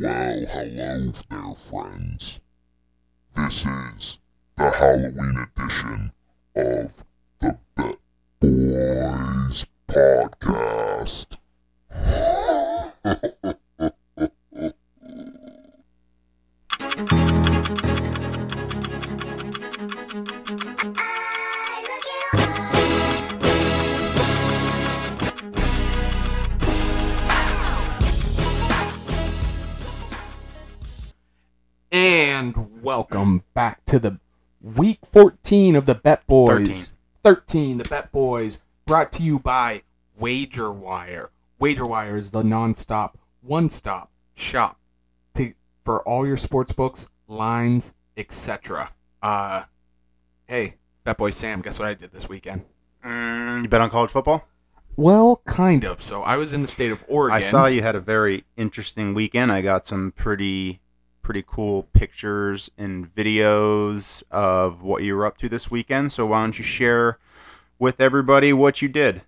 Well, hello there, friends. This is the Halloween edition of the Bet Boys Podcast. And welcome back to the week 14 of the Bet Boys. 13. the Bet Boys, brought to you by WagerWire. WagerWire is the nonstop, one-stop shop to for all your sports books, lines, etc. Uh, hey, Bet Boy Sam, guess what I did this weekend? Mm, you bet on college football? Well, kind of. So I was in the state of Oregon. I saw you had a very interesting weekend. I got some pretty pretty cool pictures and videos of what you were up to this weekend. So why don't you share with everybody what you did?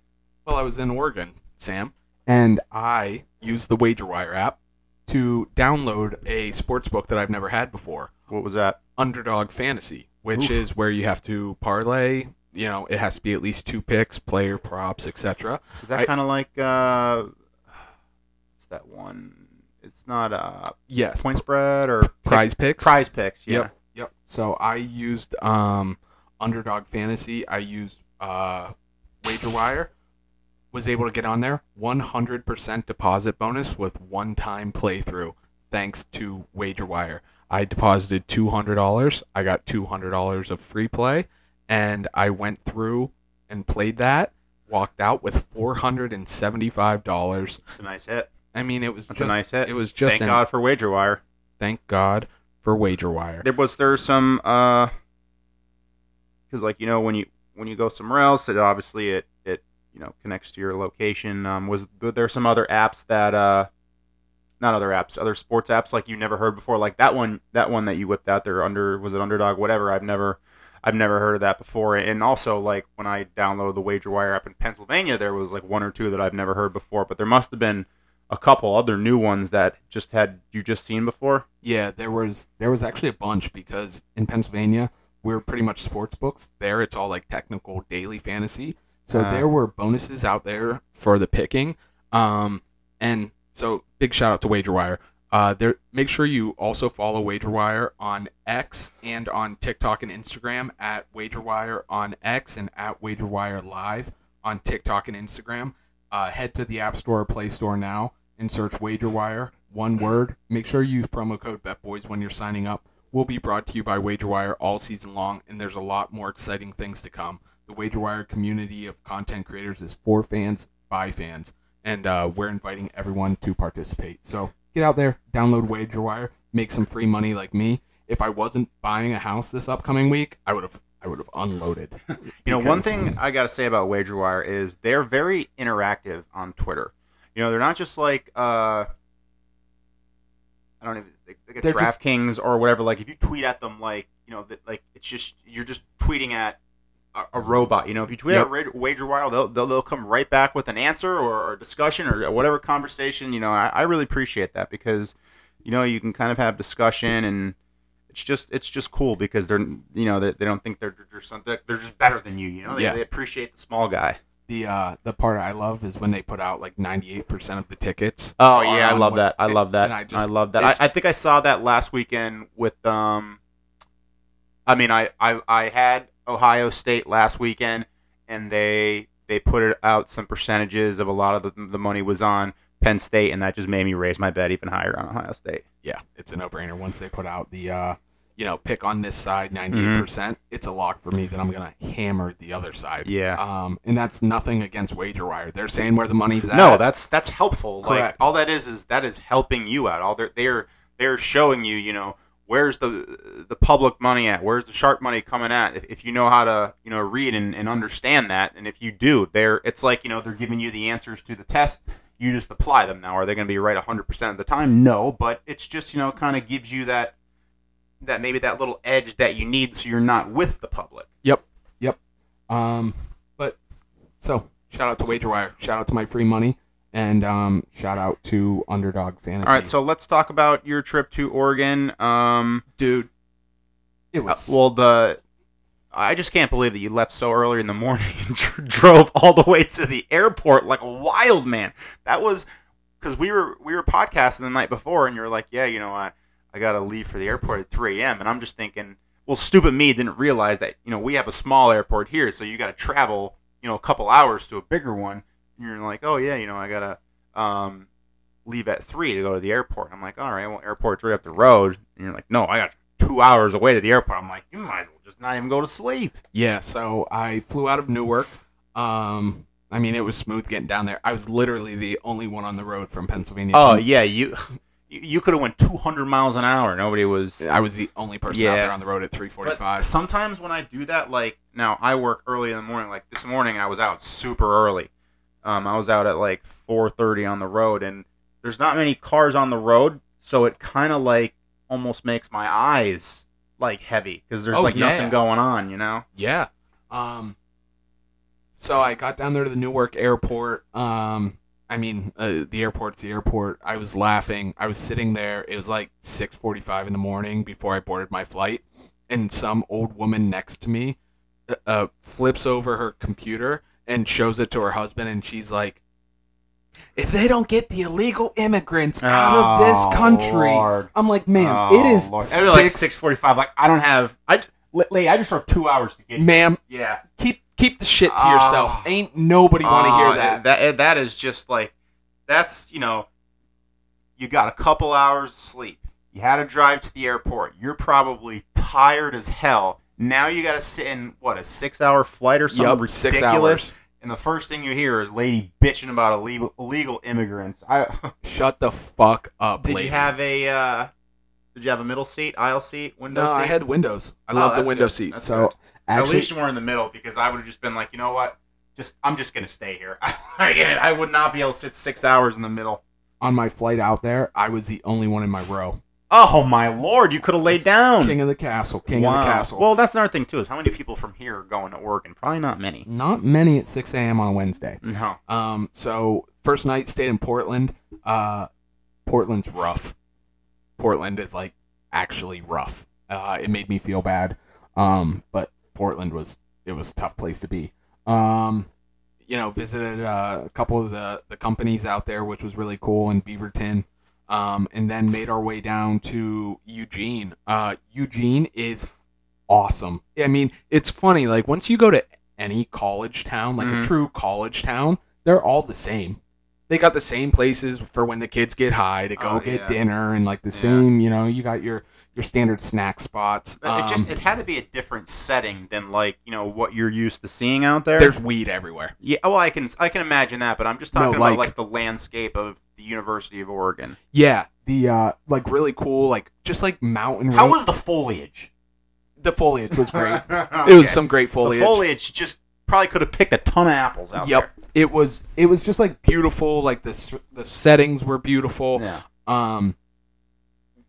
Well, I was in Oregon, Sam, and I used the WagerWire app to download a sports book that I've never had before, What was that? Underdog Fantasy, which is where you have to parlay. You know, it has to be at least two picks, player props, etc. Is that kind of like uh, what's that one? It's not uh Yes, point spread or prize picks. PrizePicks. Yeah. Yep. Yep. So I used um, Underdog Fantasy. I used uh, WagerWire. Was able to get on there. 100% deposit bonus with one-time playthrough, thanks to WagerWire. I deposited $200. I got $200 of free play, and I went through and played that. Walked out with $475. It's a nice hit. I mean, it was That's just a nice hit. it was just Thank an- God for WagerWire. thank God for WagerWire. there was there some uh because like you know when you when you go somewhere else it obviously it it you know connects to your location um was there some other apps that uh not other apps other sports apps like you never heard before like that one that one that you whipped out there under was it underdog whatever i've never i've never heard of that before and also like when i downloaded the wagerwire app in pennsylvania there was like one or two that i've never heard before but there must have been a couple other new ones that just had you just seen before Yeah, there was there was actually a bunch because in Pennsylvania we're pretty much sports books. There it's all like technical daily fantasy. So Uh. there were bonuses out there for the picking. Um and so big shout out to WagerWire. Uh there make sure you also follow WagerWire on X and on TikTok and Instagram at WagerWire on X and at WagerWire Live on TikTok and Instagram. Uh, head to the App Store or Play Store now and search WagerWire, one word. Make sure you use promo code BetBoys when you're signing up. We'll be brought to you by WagerWire all season long, and there's a lot more exciting things to come. The WagerWire community of content creators is for fans, by fans, and uh, we're inviting everyone to participate. So get out there, download WagerWire, make some free money like me. If I wasn't buying a house this upcoming week, I would have I would have unloaded. You know, one thing I got to say about WagerWire is they're very interactive on Twitter. You know, they're not just like uh, I don't even like, like a DraftKings or whatever. Like if you tweet at them, like you know, that like it's just you're just tweeting at a, a robot. You know, if you tweet Yep. at WagerWire, they'll, they'll they'll come right back with an answer or, or discussion or whatever conversation. You know, I, I really appreciate that because you know you can kind of have discussion and it's just it's just cool because they're you know they, they don't think they're they're something they're just better than you you know? They, Yeah. they appreciate the small guy. The uh, the part I love is when they put out like 98% of the tickets. oh yeah i love that. I love that. and I i, love that. I, I think i saw that last weekend with um i mean I, I i had ohio state last weekend and they they put it out some percentages of a lot of the, the money was on penn state and that just made me raise my bet even higher on ohio state yeah, it's a no brainer. Once they put out the, uh, you know, pick on this side 98%, percent it's a lock for me that I'm going to hammer the other side. Yeah. Um, and that's nothing against WagerWire. They're saying where the money's at. No, that's that's helpful. Like Correct. all that is is that is helping you out. All they're they're they're showing you, you know, where's the the public money at? Where's the sharp money coming at? If, if you know how to you know read and, and understand that, and if you do, they're it's like you know they're giving you the answers to the test. You just apply them now. Are they going to be right 100% of the time? No, but it's just you know kind of gives you that that maybe that little edge that you need so you're not with the public. Yep. Yep. Um, but so shout out to WagerWire. Shout out to my free money. And um, shout out to Underdog Fantasy. All right, so let's talk about your trip to Oregon. Um, dude, it uh, was well, the I just can't believe that you left so early in the morning and dr- drove all the way to the airport like a wild man. That was because we were we were podcasting the night before, and you were like, "Yeah, you know, I I gotta leave for the airport at 3 a.m." And I'm just thinking, well, stupid me didn't realize that you know we have a small airport here, so you got to travel you know a couple hours to a bigger one. And you're like, "Oh yeah, you know, I gotta um, leave at three to go to the airport." I'm like, "All right, well, airport's right up the road." And you're like, "No, I got two hours away to the airport." I'm like, "You might as well just not even go to sleep." Yeah, so I flew out of Newark. Um, I mean, it was smooth getting down there. I was literally the only one on the road from Pennsylvania. Oh yeah, you you, could have went 200 miles an hour. Nobody was. I was the only person out there on the road at But 3:45. sometimes when I do that, like now I work early in the morning. Like this morning, I was out super early. Um, I was out at like 4:30 on the road, and there's not many cars on the road, so it kind of like almost makes my eyes like heavy because there's Oh, like yeah. nothing going on, you know. Yeah. Um. So I got down there to the Newark airport. Um. I mean, uh, the airport's the airport. I was laughing. I was sitting there. It was like 6:45 in the morning before I boarded my flight, and some old woman next to me uh, uh, flips over her computer and shows it to her husband, and she's like, "If they don't get the illegal immigrants out of this country." Oh, Lord. I'm like, ma'am, Oh, it is Lord. It was like six, 6:45. Like I don't have. I late. I just drove two hours to get. here. ma'am. Yeah. Keep keep the shit to Ah. yourself. Ain't nobody want to hear that. That that is just like that's you know, you got a couple hours of sleep. You had to drive to the airport. You're probably tired as hell. Now you got to sit in what a six-hour flight or something Yup, ridiculous. six hours. And the first thing you hear is lady bitching about illegal illegal immigrants. I Shut the fuck up, did lady. you have a uh, did you have a middle seat, aisle seat, window No, seat? I had windows. I Oh, love the window good. seat. That's So good. At actually, least you were in the middle because I would have just been like, you know what? Just I'm just gonna stay here. I would not be able to sit six hours in the middle. on my flight out there, I was the only one in my row. Oh my lord! You could have laid down. King of the castle. King of the castle. Well, that's another thing too. Is how many people from here are going to Oregon? Probably not many. not many at 6 a.m. on a Wednesday. No. Um, so first night stayed in Portland. Uh, Portland's rough. Portland is like actually rough. Uh, it made me feel bad. Um, but Portland was it was a tough place to be. Um, you know, visited uh, a couple of the the companies out there, which was really cool in Beaverton. Um, and then made our way down to Eugene. Uh, Eugene is awesome. I mean, it's funny. Like once you go to any college town, like Mhm. a true college town, they're all the same. They got the same places for when the kids get high to go Oh, get yeah. dinner, and like the Yeah. same. You know, you got your your standard snack spots. it just Um, it had to be a different setting than like you know what you're used to seeing out there. there's weed everywhere. yeah. Well, I can I can imagine that, but I'm just No, talking like- about like the landscape of the University of Oregon. Yeah, the uh, like really cool, like just like mountain. How range- was the foliage? the foliage was great. Okay. It was some great foliage. The foliage just probably could have picked a ton of apples out there. Yep. It was it was just like beautiful. Like the the settings were beautiful. there. Um,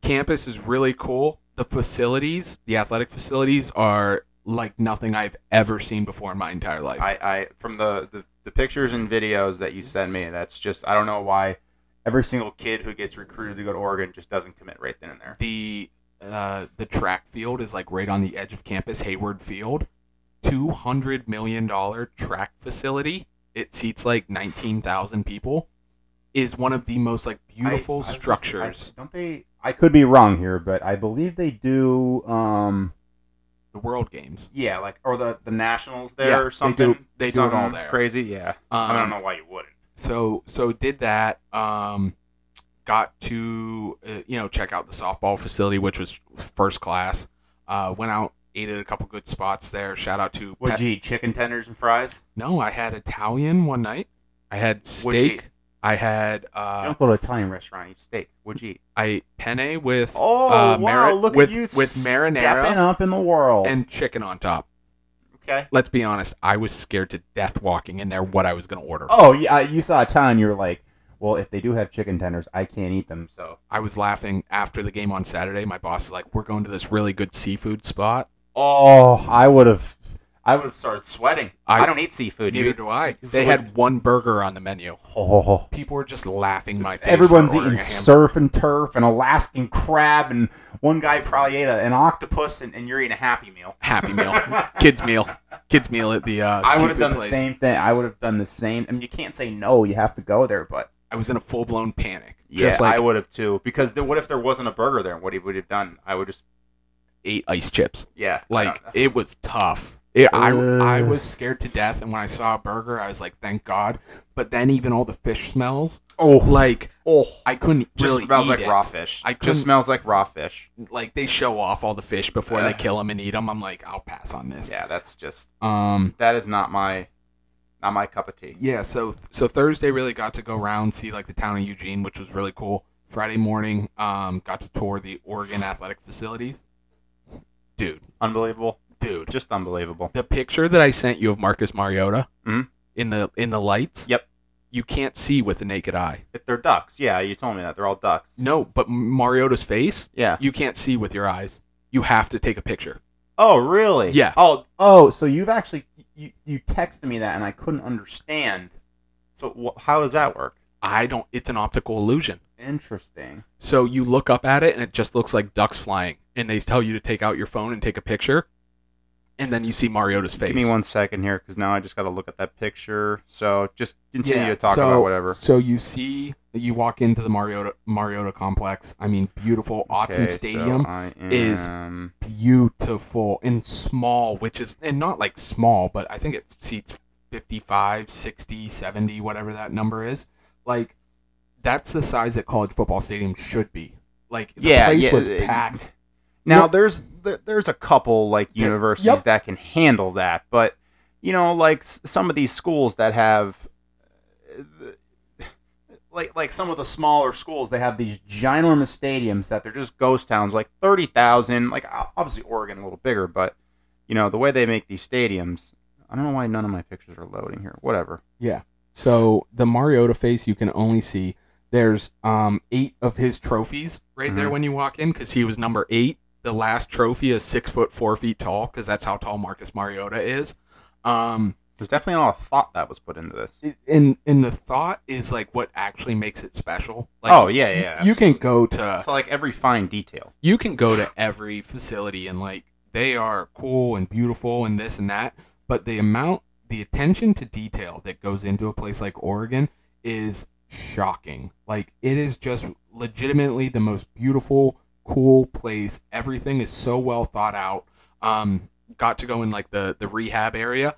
campus is really cool. The facilities, the athletic facilities, are like nothing I've ever seen before in my entire life. I, I from the, the the pictures and videos that you send me, that's just I don't know why every single kid who gets recruited to go to Oregon just doesn't commit right then and there. the uh, the track field is like right on the edge of campus, Hayward Field. Two hundred million dollar track facility. It seats like nineteen thousand people. Is one of the most like beautiful I- I structures. I, don't they? I could be wrong here, but I believe they do. Um, the World Games. yeah, like or the the nationals there Yeah, or they do- something. they do it all Something there. Crazy, yeah. I Um, don't know why you wouldn't. so so did that um got to uh, you know check out the softball facility which was first class uh went out ate at a couple good spots there shout out to What Pet- you eat chicken tenders and fries? no i had italian one night i had What'd you eat? steak i had you uh don't go to an Italian restaurant eat steak. Would you eat? i ate penne with Oh uh, wow! mari- look with- at you with stepping marinara up in the world. and chicken on top okay. let's be honest i was scared to death walking in there what i was going to order Oh, yeah, you saw a ton. You were like, well, if they do have chicken tenders, I can't eat them. So, i was laughing after the game on saturday my boss is like we're going to this really good seafood spot oh, I would have, I would have started sweating. I- I, don't eat seafood. Neither do I. They had one burger on the menu. Oh. People were just laughing my face. Everyone's eating surf and turf and Alaskan crab, and one guy probably ate a, an octopus, and, and you're eating a Happy Meal. Happy meal, kids meal, kids meal at the. Uh, I would have done place. the same thing. I would have done the same. I mean, you can't say no. You have to go there, but I was in a full blown panic. Yeah, just like I would have too. Because then what if there wasn't a burger there? What he would have done? I would just ate ice chips. yeah. Like it was tough. It, I I was scared to death, and when I saw a burger, I was like, "Thank God!" But then even all the fish smells, oh, like oh, I couldn't just really smells eat like it. raw fish. I just smells like raw fish. Like they show off all the fish before they kill them and eat them. I'm like, I'll pass on this. Yeah, that's just Um. that is not my not my cup of tea. Yeah. So so Thursday really got to go around see like the town of Eugene, which was really cool. Friday morning, um, got to tour the Oregon athletic facilities. Dude, Unbelievable. Dude, Just unbelievable. the picture that I sent you of Marcus Mariota Mhm. in the in the lights. Yep. You can't see with the naked eye. If they're ducks, yeah, you told me that they're all ducks. No, but Mariota's face, Yeah. you can't see with your eyes. You have to take a picture. Oh, really? Yeah. Oh, oh. So you've actually you you texted me that and I couldn't understand. So wh- how does that work? I don't. It's an optical illusion. interesting. So you look up at it and it just looks like ducks flying, and they tell you to take out your phone and take a picture, and then you see Mariota's face. Give me one second here, because now I just got to look at that picture. So just continue Yeah, to talk so, about whatever. So you see, you walk into the Mariota Mariota complex. I mean, beautiful Autzen Okay, Stadium. so I is- beautiful and small, which is, and not like small, but I think it seats 55, 60, 70, whatever that number is. Like, that's the size that college football stadiums should be. Like, the Yeah, place yeah, was it- packed. Now Yep. there's there, there's a couple like universities yep. that can handle that, but you know, like s- some of these schools that have uh, like like some of the smaller schools, they have these ginormous stadiums that they're just ghost towns, like thirty thousand. Like obviously Oregon a little bigger, but you know the way they make these stadiums. I don't know why none of my pictures are loading here. Whatever. Yeah. So the Mariota face you can only see. There's um eight of his trophies right there Mhm. when you walk in because he was number eight. The last trophy is six foot four feet tall because that's how tall Marcus Mariota is. Um, There's definitely a lot of thought that was put into this. and and the thought is like what actually makes it special. Like, oh yeah, yeah. you can go to So like every fine detail. you can go to every facility and like they are cool and beautiful and this and that but the amount the attention to detail that goes into a place like oregon is shocking like it is just legitimately the most beautiful cool place. Everything is so well thought out. Um got to go in like the the rehab area.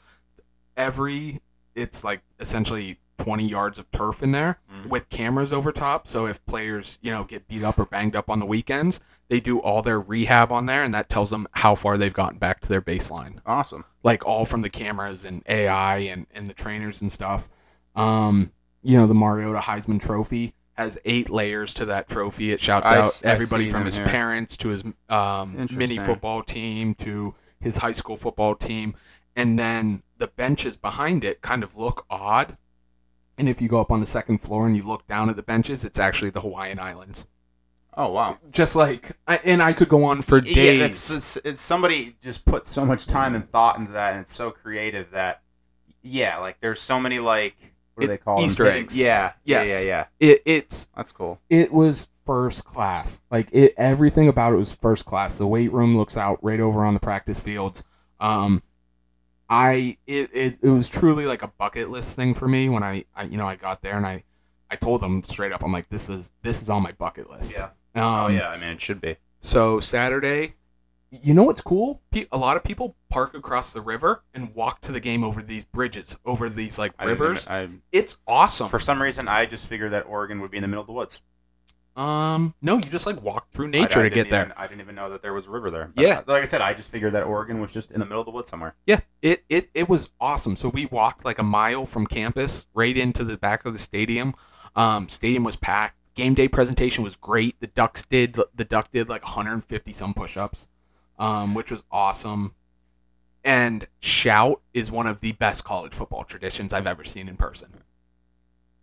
Every it's like essentially 20 yards of turf in there Mhm. with cameras over top. So if players you know get beat up or banged up on the weekends they do all their rehab on there and that tells them how far they've gotten back to their baseline. Awesome. like all from the cameras and ai and, and the trainers and stuff. Um you know the mariota heisman trophy has eight layers to that trophy. It shouts I out I everybody from his here. parents to his um, mini football team to his high school football team. And then the benches behind it kind of look odd. And if you go up on the second floor and you look down at the benches it's actually the hawaiian islands. Oh wow. just like I, and i could go on for days Yeah, it's, it's, it's somebody just put so much time and thought into that, and it's so creative that yeah, like there's so many like what do they call Easter them? eggs. Yeah, Yes. yeah, yeah, yeah. it, it's That's cool. it was first class. Like it, everything about it was first class. The weight room looks out right over on the practice fields. Um, I it, it it was truly like a bucket list thing for me when I, I you know I got there and I I told them straight up I'm like this is this is on my bucket list. Yeah. Um, oh yeah. I mean, it should be. So Saturday, you know what's cool? A lot of people park across the river and walk to the game over these bridges, over these like I didn't rivers. It's awesome. For some reason, I just figured that Oregon would be in the middle of the woods. Um, no, you just like walk through nature I to didn't get there. I didn't even know that there was a river there. But, Yeah. like I said, I just figured that Oregon was just in the middle of the woods somewhere. Yeah, it, it it was awesome. So we walked like a mile from campus right into the back of the stadium. Um, stadium was packed. Game day presentation was great. The Ducks did the Duck did like 150 some push-ups, um, which was awesome. And shout is one of the best college football traditions I've ever seen in person.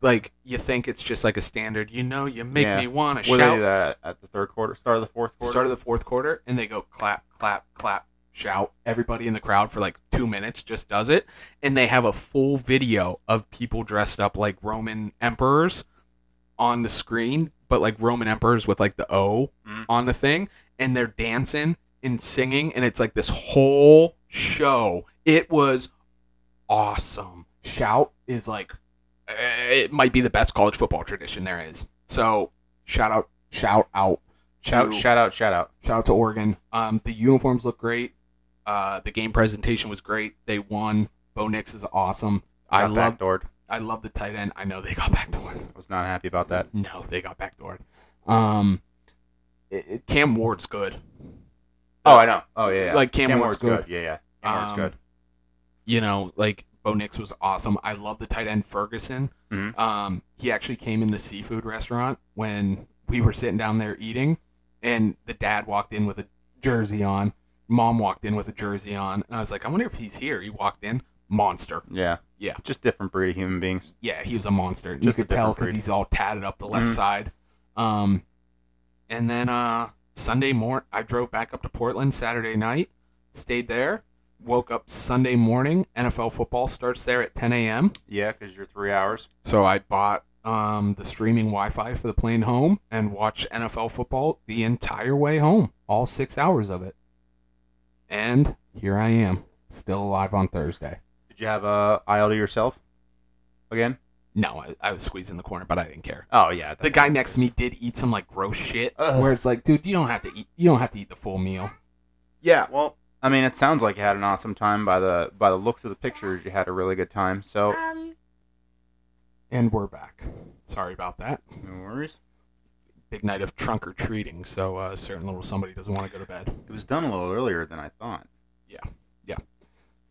Like you think it's just like a standard, you know, you make Yeah. me want to they shout. do that at the third quarter, start of the fourth quarter? Start of the fourth quarter, and they go clap, clap, clap, shout. Everybody in the crowd for like two minutes just does it, and they have a full video of people dressed up like Roman emperors on the screen, but like Roman emperors with like the O Mm. on the thing, and they're dancing and singing, and it's like this whole show. It was awesome. Shout is like eh, it might be the best college football tradition there is. So shout out, shout out, Shout, to- shout out, shout out. shout out to Oregon. Um, the uniforms look great. Uh, the game presentation was great. They won. Bo Nix is awesome. I love backdoored. I love the tight end. I know they got backdoored. I was not happy about that. No, they got backdoored. Um, it, it- Cam Ward's good. Oh, I know. Oh yeah, yeah. Like, Cam Ward's good. Yeah, yeah. Cam Ward's Um, good. You know, like Bo Nix was awesome. I love the tight end Ferguson. Mhm. Um, he actually came in the seafood restaurant when we were sitting down there eating, and the dad walked in with a jersey on. Mom walked in with a jersey on, and I was like, I wonder if he's here. He walked in, monster. Yeah. Yeah. Just different breed of human beings. Yeah, he was a monster. you Just a could tell because he's all tatted up the left Mhm. side. Um, and then uh, Sunday morning, I drove back up to Portland Saturday night, stayed there, woke up Sunday morning. NFL football starts there at 10 a.m. Yeah, because you're three hours. So I bought um, the streaming Wi-Fi for the plane home and watched NFL football the entire way home, all six hours of it. And here I am, still alive on Thursday. Did you have a aisle to yourself? Again? No, I, I was squeezed in the corner, but I didn't care. Oh yeah. The guy next to me did eat some like gross shit, Ugh. where it's like, dude, you don't have to eat. You don't have to eat the full meal. Yeah, Well, I mean, it sounds like you had an awesome time by the by the looks of the pictures. You had a really good time. So Um, and we're back. Sorry about that. no worries. Big night of trunk or treating, so uh, a certain little somebody doesn't want to go to bed. It was done a little earlier than I thought. Yeah, yeah.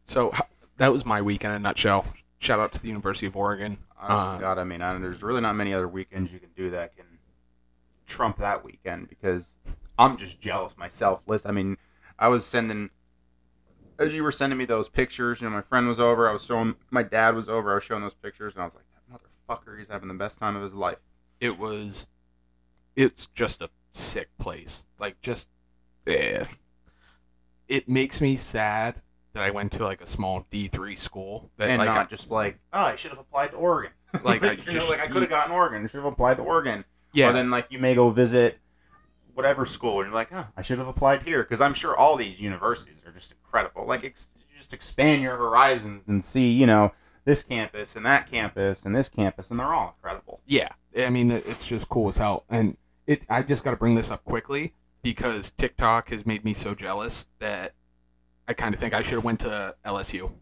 So that was my week in a nutshell. Shout out to the University of Oregon. Honest Uh, God, I mean, I, there's really not many other weekends you can do that can trump that weekend because I'm just jealous myself. Listen, I mean, I was sending as you were sending me those pictures. You know, my friend was over. I was showing my dad was over. I was showing those pictures, and I was like, that motherfucker, he's having the best time of his life. It was, it's just a sick place. Like just, eh. It makes me sad that I went to like a small D three school that and like not I- just like, oh, I should have applied to Oregon. Like, I you know, like I could have gotten Oregon. I should have applied to Oregon. yeah Or then like you may go visit whatever school, and you're like, oh, I should have applied here because I'm sure all these universities are just incredible. Like, ex- you just expand your horizons and see, you know, this campus and that campus and this campus, and they're all incredible. Yeah, I mean it's just cool as hell, and it. I just got to bring this up quickly because TikTok has made me so jealous that I kind of think I should have went to LSU.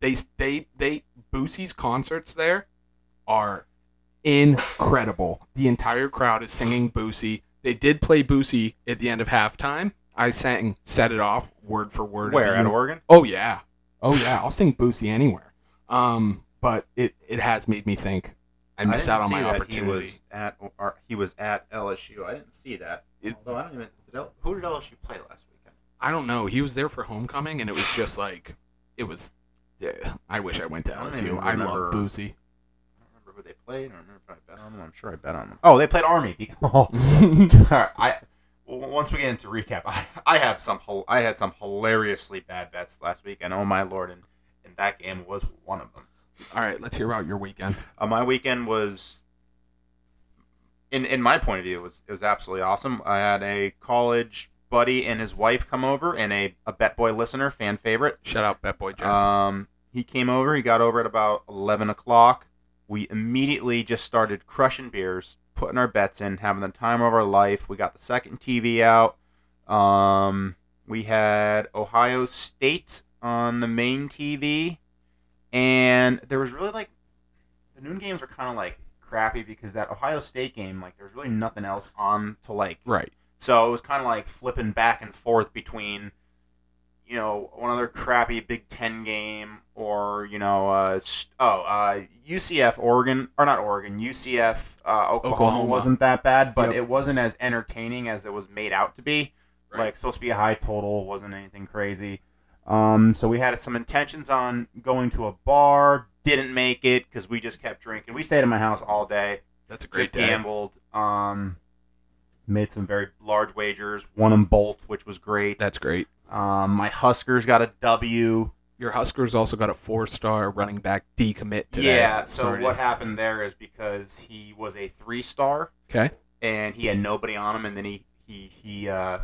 They they they Boosie's concerts there are incredible. The entire crowd is singing Boosie. They did play Boosie at the end of halftime. I sang "Set It Off" word for word. Where at Oregon? Oh yeah, oh yeah. I'll sing Boosie anywhere. Um, but it it has made me think I missed didn't out on my opportunity. He was at or, he was at LSU. I didn't see that. It- Although I don't even did L, who did LSU play last? I don't know. He was there for homecoming, and it was just like it was. Yeah, I wish I went to don't LSU. even I love Boosie. I don't remember who they played. I don't remember if I bet on them. I'm sure I bet on them. Oh, they played Army. Oh, I well, once we get into recap, I, I have some I had some hilariously bad bets last week, and oh my lord, and, and that game was one of them. All right, let's hear about your weekend. Uh, my weekend was, in in my point of view, it was it was absolutely awesome. I had a college buddy and his wife come over, and a a Bet Boy listener, fan favorite. Shout out Bet Boy Jeff. Um, he came over. He got over at about eleven o'clock. We immediately just started crushing beers, putting our bets in, having the time of our life. We got the second TV out. Um, we had Ohio State on the main TV, and there was really like the noon games were kind of like crappy because that Ohio State game, like, there was really nothing else on to like right. So it was kind of like flipping back and forth between, you know, one other crappy Big Ten game or you know, uh, oh, uh, UCF Oregon or not Oregon, UCF uh, Oklahoma, Oklahoma. wasn't that bad, but Yep. it wasn't as entertaining as it was made out to be. Right. Like supposed to be a high total, wasn't anything crazy. Um, so we had some intentions on going to a bar, didn't make it because we just kept drinking. We stayed at my house all day That's a great just day. gambled. Um, made some very large wagers, won them both, which was great. That's great. Um, my Huskers got a W. Your Huskers also got a four-star running back decommit today. Yeah. So Sorry what happened there is because he was a three star Okay, and he had nobody on him, and then he he he uh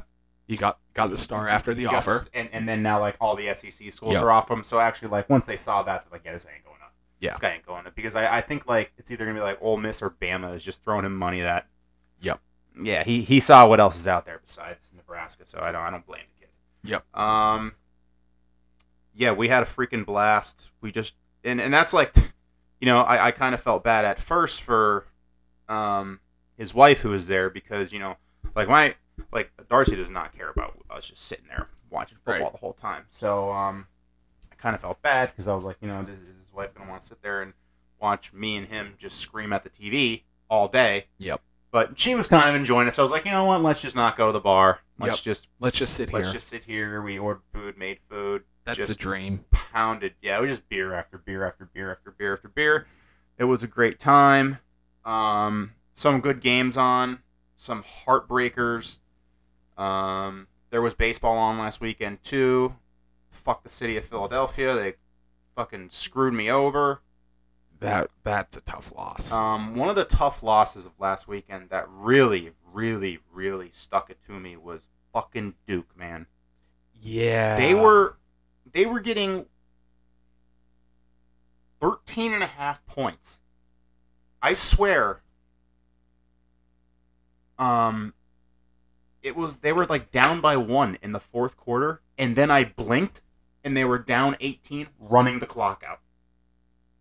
you got got the star after the he offer. and and then now like all the SEC schools Yep. are off him. So actually, like once they saw that, they're like, yeah, this ain't going up. Yeah. this guy ain't going up because I I think like it's either gonna be like Ole Miss or Bama is just throwing him money that. Yeah, he he saw what else is out there besides Nebraska, so I don't I don't blame the kid. Yep. Um. Yeah, we had a freaking blast. We just and and that's like, you know, I I kind of felt bad at first for, um, his wife who was there because you know, like my like Darcy does not care about us just sitting there watching football Right. the whole time. So um, I kind of felt bad because I was like, you know, this, is his wife gonna want to sit there and watch me and him just scream at the TV all day? Yep. But she was kind of enjoying it, so I was like, you know what? Let's just not go to the bar. Let's Yep. just Let's just sit here. let's just sit here. We ordered food, made food, That's just the dream. pounded. Yeah, it was just beer after beer after beer after beer after beer. It was a great time. Um, some good games on, some heartbreakers. Um, there was baseball on last weekend too. Fuck the city of Philadelphia. They fucking screwed me over. That that's a tough loss. Um, one of the tough losses of last weekend that really, really, really stuck it to me was fucking Duke, man. yeah, they were they were getting 13 and a half points i swear um it was they were like down by one in the fourth quarter and then i blinked and they were down 18 running the clock out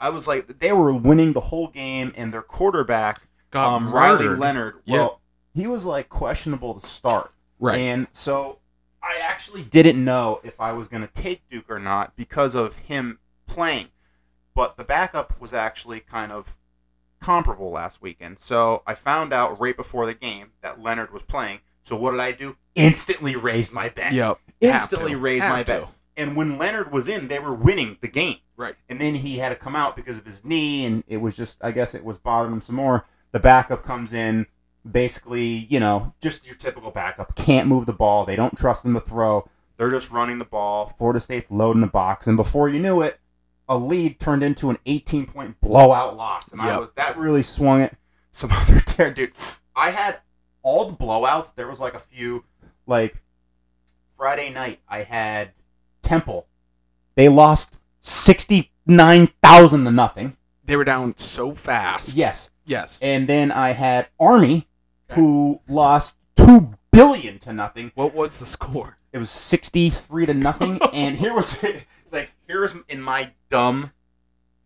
i was like they were winning the whole game and their quarterback got um, riley murdered. leonard well he was like questionable to start Right. and so I actually didn't know if I was going to take Duke or not because of him playing. But the backup was actually kind of comparable last weekend. So I found out right before the game that Leonard was playing. So what did I do? Instantly raised my bet. Yep. Instantly raised Have my to. bet. And when Leonard was in, they were winning the game. Right. And then he had to come out because of his knee, and it was just, I guess it was bothering him some more. The backup comes in, basically, you know, just your typical backup. Can't move the ball. They don't trust him to throw. They're just running the ball. Florida State's loading the box, and before you knew it, a lead turned into an 18 point blowout loss, and I was that really swung it. Some other tear, dude. I had all the blowouts. There was like a few, like Friday night. I had Temple. They lost 69,000 to nothing. They were down so fast. Yes. Yes. And then I had Army, Okay. who lost two billion to nothing. What was the score? It was sixty-three to nothing. and here was like here's in my dumb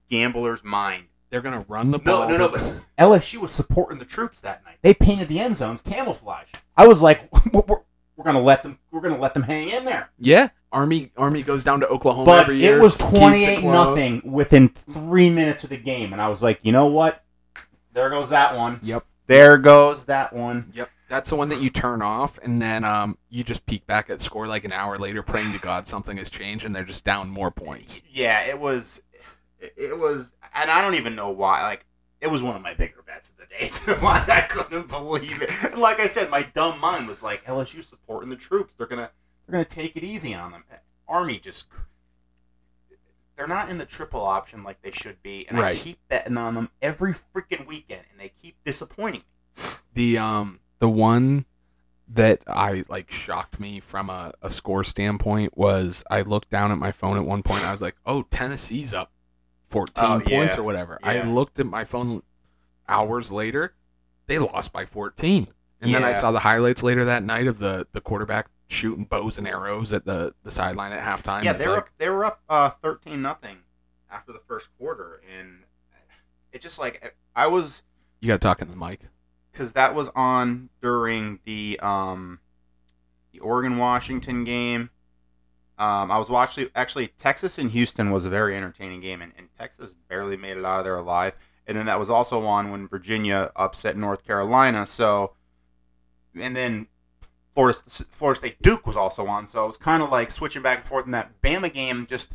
gambler's mind. They're gonna run the ball. No, no, no. But LSU was supporting the troops that night. They painted the end zones camouflage. I was like, we're, we're gonna let them. We're gonna let them hang in there. yeah. Army Army goes down to Oklahoma But every year. it was keeps twenty-eight nothing within three minutes of the game, and I was like, you know what? There goes that one. Yep. There goes that one. Yep. That's the one that you turn off, and then um, you just peek back at score like an hour later, praying to God something has changed, and they're just down more points. Yeah, it was. It was, and I don't even know why. Like, it was one of my bigger bets of the day. why I couldn't believe it. And like I said, my dumb mind was like, LSU supporting the troops. They're gonna, they're gonna take it easy on them. Army just, they're not in the triple option like they should be, and Right. I keep betting on them every freaking weekend, and they keep disappointing me. The um the one that I like shocked me from a, a score standpoint was I looked down at my phone at one point. I was like, "Oh, Tennessee's up 14 Oh, points yeah. or whatever." I looked at my phone hours later. They lost by 14. And then I saw the highlights later that night of the the quarterback shooting bows and arrows at the the sideline at halftime. yeah, they were like, up, they were up uh, thirteen nothing after the first quarter, and it just like I was. you got to talk in the mic. because that was on during the um the Oregon Washington game. Um, I was watching actually Texas and Houston was a very entertaining game, and, and Texas barely made it out of there alive. And then that was also on when Virginia upset North Carolina. So, and then Florida Florida State Duke was also on. So it was kind of like switching back and forth. And that Bama game just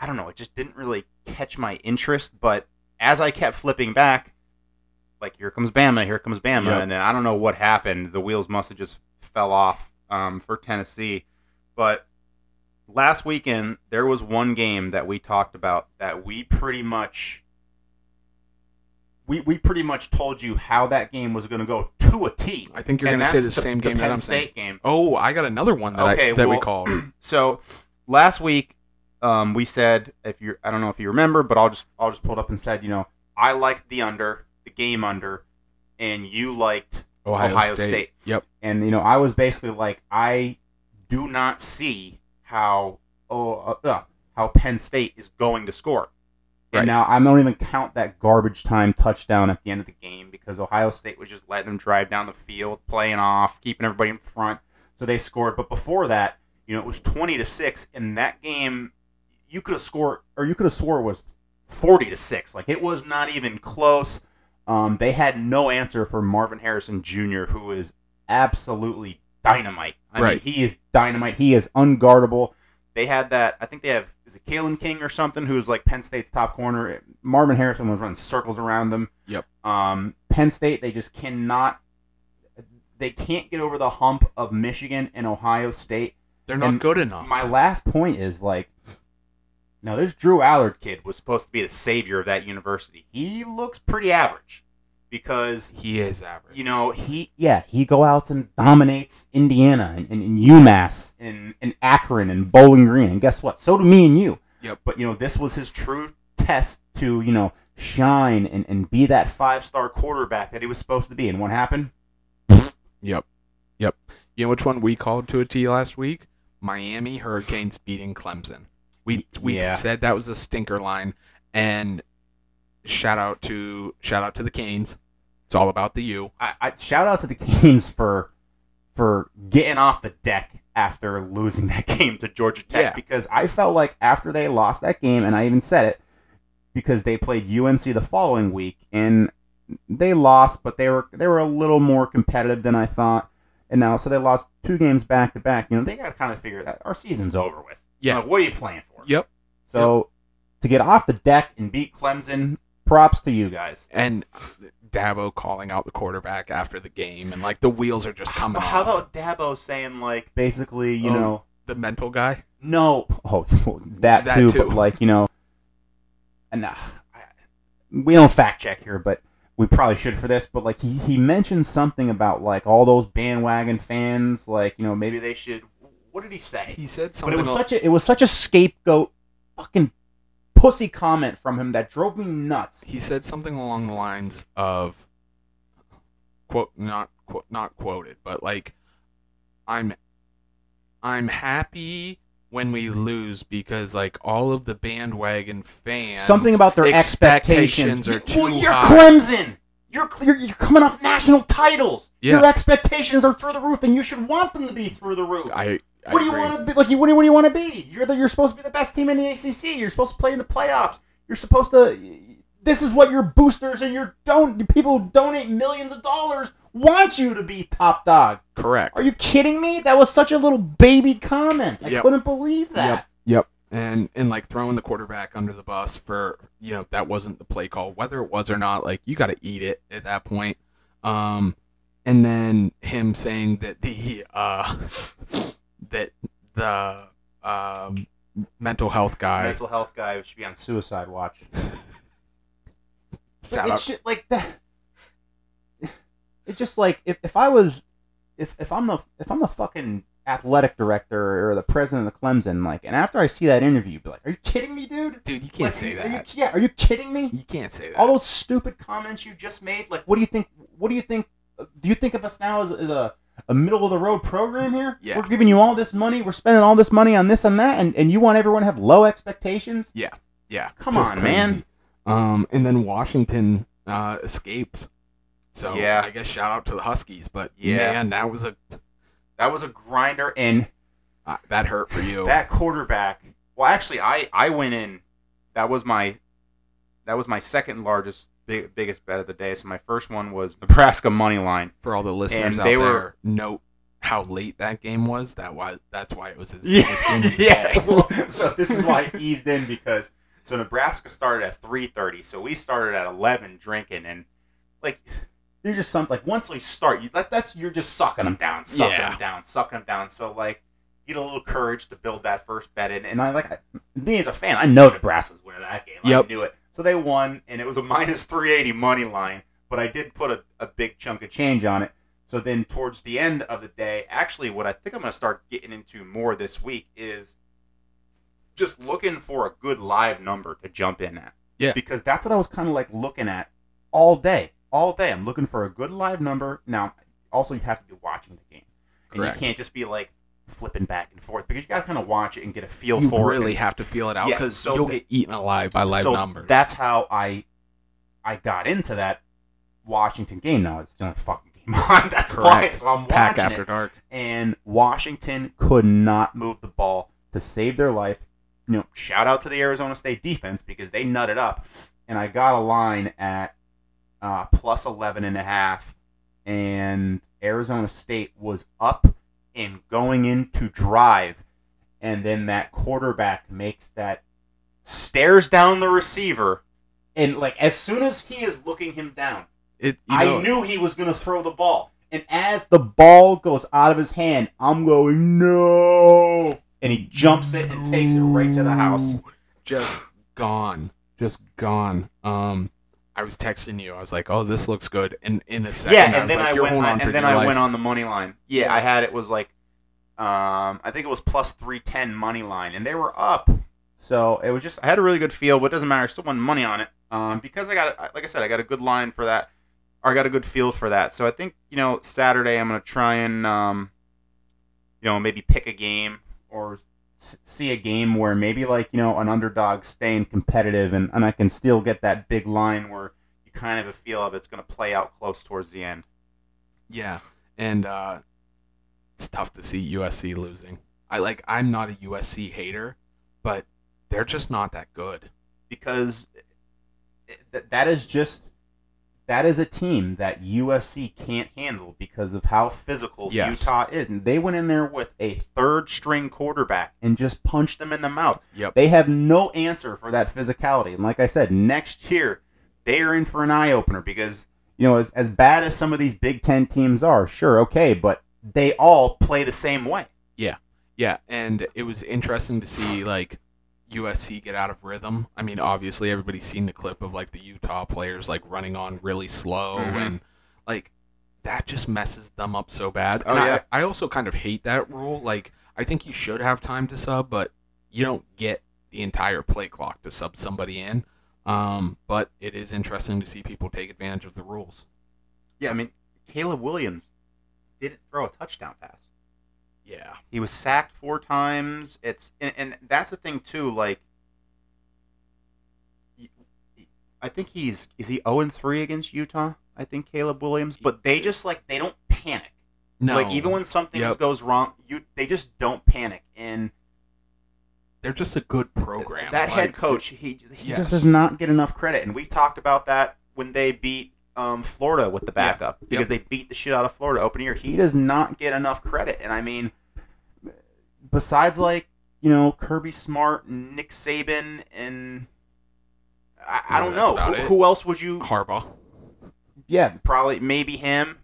I don't know, it just didn't really catch my interest. But as I kept flipping back, like here comes Bama, here comes Bama, Yep. and then I don't know what happened. The wheels must have just fell off um, for Tennessee, but last weekend there was one game that we talked about that we pretty much we, we pretty much told you how that game was going to go to a T. I think you're going to say the that's same game Penn that I'm saying. Game. Oh, I got another one that, Okay, I, that we called. So last week, um, we said if you I don't know if you remember, but I'll just I'll just pull it up and said you know I liked the under, the game under, and you liked Ohio, Ohio State. State. Yep. and you know I was basically like I do not see how oh uh, uh, how Penn State is going to score. Right. And now I don't even count that garbage time touchdown at the end of the game because Ohio State was just letting them drive down the field, playing off, keeping everybody in front. So they scored. But before that, you know, it was twenty to six. In that game, you could have scored, or you could have swore it was forty to six. Like it was not even close. Um, they had no answer for Marvin Harrison Jr., who is absolutely dynamite. I Right. mean, he is dynamite. He is unguardable. They had that. I think they have is it Kalen King or something who's like Penn State's top corner. Marvin Harrison was running circles around them. Yep. Um, Penn State they just cannot. They can't get over the hump of Michigan and Ohio State. They're not And good enough. My last point is like, now this Drew Allar kid was supposed to be the savior of that university. He looks pretty average because he is average. you know he yeah he go out and dominates Indiana and, and, and UMass and, and Akron and Bowling Green and guess what? So do me and you. Yep. But you know this was his true test to you know shine and, and be that five star quarterback that he was supposed to be. And what happened? Yep. Yep. You know which one we called to a T last week? Miami Hurricanes beating Clemson. We we Yeah. said that was a stinker line and shout out to shout out to the Canes. It's all about the U. I, I shout out to the Canes for for getting off the deck after losing that game to Georgia Tech Yeah. because I felt like after they lost that game, and I even said it because they played UNC the following week and they lost, but they were they were a little more competitive than I thought. And now, so they lost two games back to back. You know, they got to kind of figure that our season's over with. Yeah. Like, what are you playing for? Yep. So to get off the deck and beat Clemson, props to you guys. And Dabo calling out the quarterback after the game and like the wheels are just coming how off. about Dabo saying like basically, you Oh, know, the mental guy? no, oh that, That too, too. but like you know, and uh, we don't fact check here, but we probably should for this. But like he he mentioned something about like all those bandwagon fans, like you know maybe they should. What did he say? He said something. But it was al- such a it was such a scapegoat, fucking pussy comment from him that drove me nuts. he said something along the lines of quote not quote not quoted but like i'm i'm happy when we lose because like all of the bandwagon fans Something about their expectations expectations, are too Well, you're high. Clemson. You're, you're you're coming off national titles. Yeah. Your expectations are through the roof, and you should want them to be through the roof. i I what do you want to be like? you- What do you, what do you want to be? You're the, you're supposed to be the best team in the ACC. You're supposed to play in the playoffs. You're supposed to. This is what your boosters and your don't people who donate millions of dollars want you to be top dog. correct Are you kidding me? That was such a little baby comment. I Yep. couldn't believe that. Yep. Yep. And and like throwing the quarterback under the bus for you know that wasn't the play call whether it was or not like you got to eat it at that point. Um, and then him saying that the uh that the um mental health guy Mental health guy should be on suicide watch. But Shout it's out- shit like that. It's just like if, if I was, if, if I'm the if I'm the fucking athletic director or the president of Clemson, like, and after I see that interview, be like, are you kidding me, dude? dude you can't Like, say are you- that yeah, are you kidding me? you can't say that All those stupid comments you just made, like, what do you think? What do you think? Do you think of us now as, as a a middle of the road program here? Yeah. We're giving you all this money. We're spending all this money on this and that, and, and you want everyone to have low expectations? yeah Yeah. Come just on, crazy. man. Um, and then Washington uh, escapes. So Yeah. I guess shout out to the Huskies, but Yeah. man, that was a That was a grinder, and uh, that hurt for you. that quarterback. Well, actually, I I went in. That was my that was my second largest big, biggest bet of the day. So my first one was Nebraska money line. for all the listeners And out they there, were- note how late that game was. That why that's why it was his biggest game of the yeah. day. Well, so this is why I eased in because so Nebraska started at three thirty, so we started at eleven drinking, and like there's just something like once we start, you that, that's you're just sucking them down, sucking Yeah. them down, sucking them down. So like get a little courage to build that first bet in. And I like I- me as a fan, I know Nebraska was winning that game. Yep. I knew it. So they won, and it was a minus 380 money line. But I did put a, a big chunk of change on it. So then towards the end of the day, actually, what I think I'm going to start getting into more this week is just looking for a good live number to jump in at. Yeah. Because that's what I was kind of like looking at all day. All day. I'm looking for a good live number. Now, also, you have to be watching the game. And you can't just be like flipping back and forth because you got to kind of watch it and get a feel You for it. really have to feel it out Yeah, because so you'll the- get eaten alive by live so numbers. That's how I I got into that Washington game. Now it's still a fucking game on. That's why. Correct. So I'm pack watching after it, dark. and Washington could not move the ball to save their life. You know, shout out to the Arizona State defense because they nutted up, and I got a line at uh, plus 11 and a half, and Arizona State was up and going into drive, and then that quarterback makes that stares down the receiver, and like as soon as he is looking him down, It, you know, I knew he was going to throw the ball. And as the ball goes out of his hand, I'm going, no. And he jumps it and takes it right to the house. Just gone. Just gone. Um, I was texting you. I was like, "Oh, this looks good." And in a second, Yeah, and was then like, I went on and then I life." went on the money line. Yeah, I had it was like um I think it was plus 310 money line and they were up. So, it was just I had a really good feel, but it doesn't matter. I still won money on it. Um because I got like I said, I got a good line for that. Or I got a good feel for that. So I think, you know, Saturday I'm going to try and um you know, maybe pick a game or see a game where maybe like you know an underdog staying competitive and, and I can still get that big line where you kind of have a feel of it's going to play out close towards the end. Yeah, and uh, it's tough to see USC losing. I like. I'm not a USC hater, but they're just not that good. because th- that is just that is a team that USC can't handle because of how physical Yes. Utah is. And they went in there with a third string quarterback and just punched them in the mouth. Yep. They have no answer for that physicality. And like I said, next year they are in for an eye opener because you know as as bad as some of these Big Ten teams are, sure, okay, but they all play the same way. Yeah, Yeah. and it was interesting to see like USC get out of rhythm. I mean, obviously everybody's seen the clip of like the Utah players like running on really slow Mhm. and like that just messes them up so bad. Oh, and I- yeah. I, also kind of hate that rule. Like I think you should have time to sub, but you don't get the entire play clock to sub somebody in. Um, but it is interesting to see people take advantage of the rules. Yeah, I mean, Caleb Williams didn't throw a touchdown pass. Yeah. He was sacked four times. It's and, and that's the thing too. Like, I think he's is he zero and three against Utah. I think Caleb Williams, but they just like they don't panic. No. Like even when something Yep. goes wrong, you they just don't panic. And they're just a good program. that head coach, he he Yes. just does not get enough credit. And we talked about that when they beat um, Florida with the backup because they beat the shit out of Florida opening year. He does not get enough credit. And I mean, besides like you know Kirby Smart, Nick Saban, and I, I don't know who, who else would you? Harbaugh. Yeah, probably maybe him.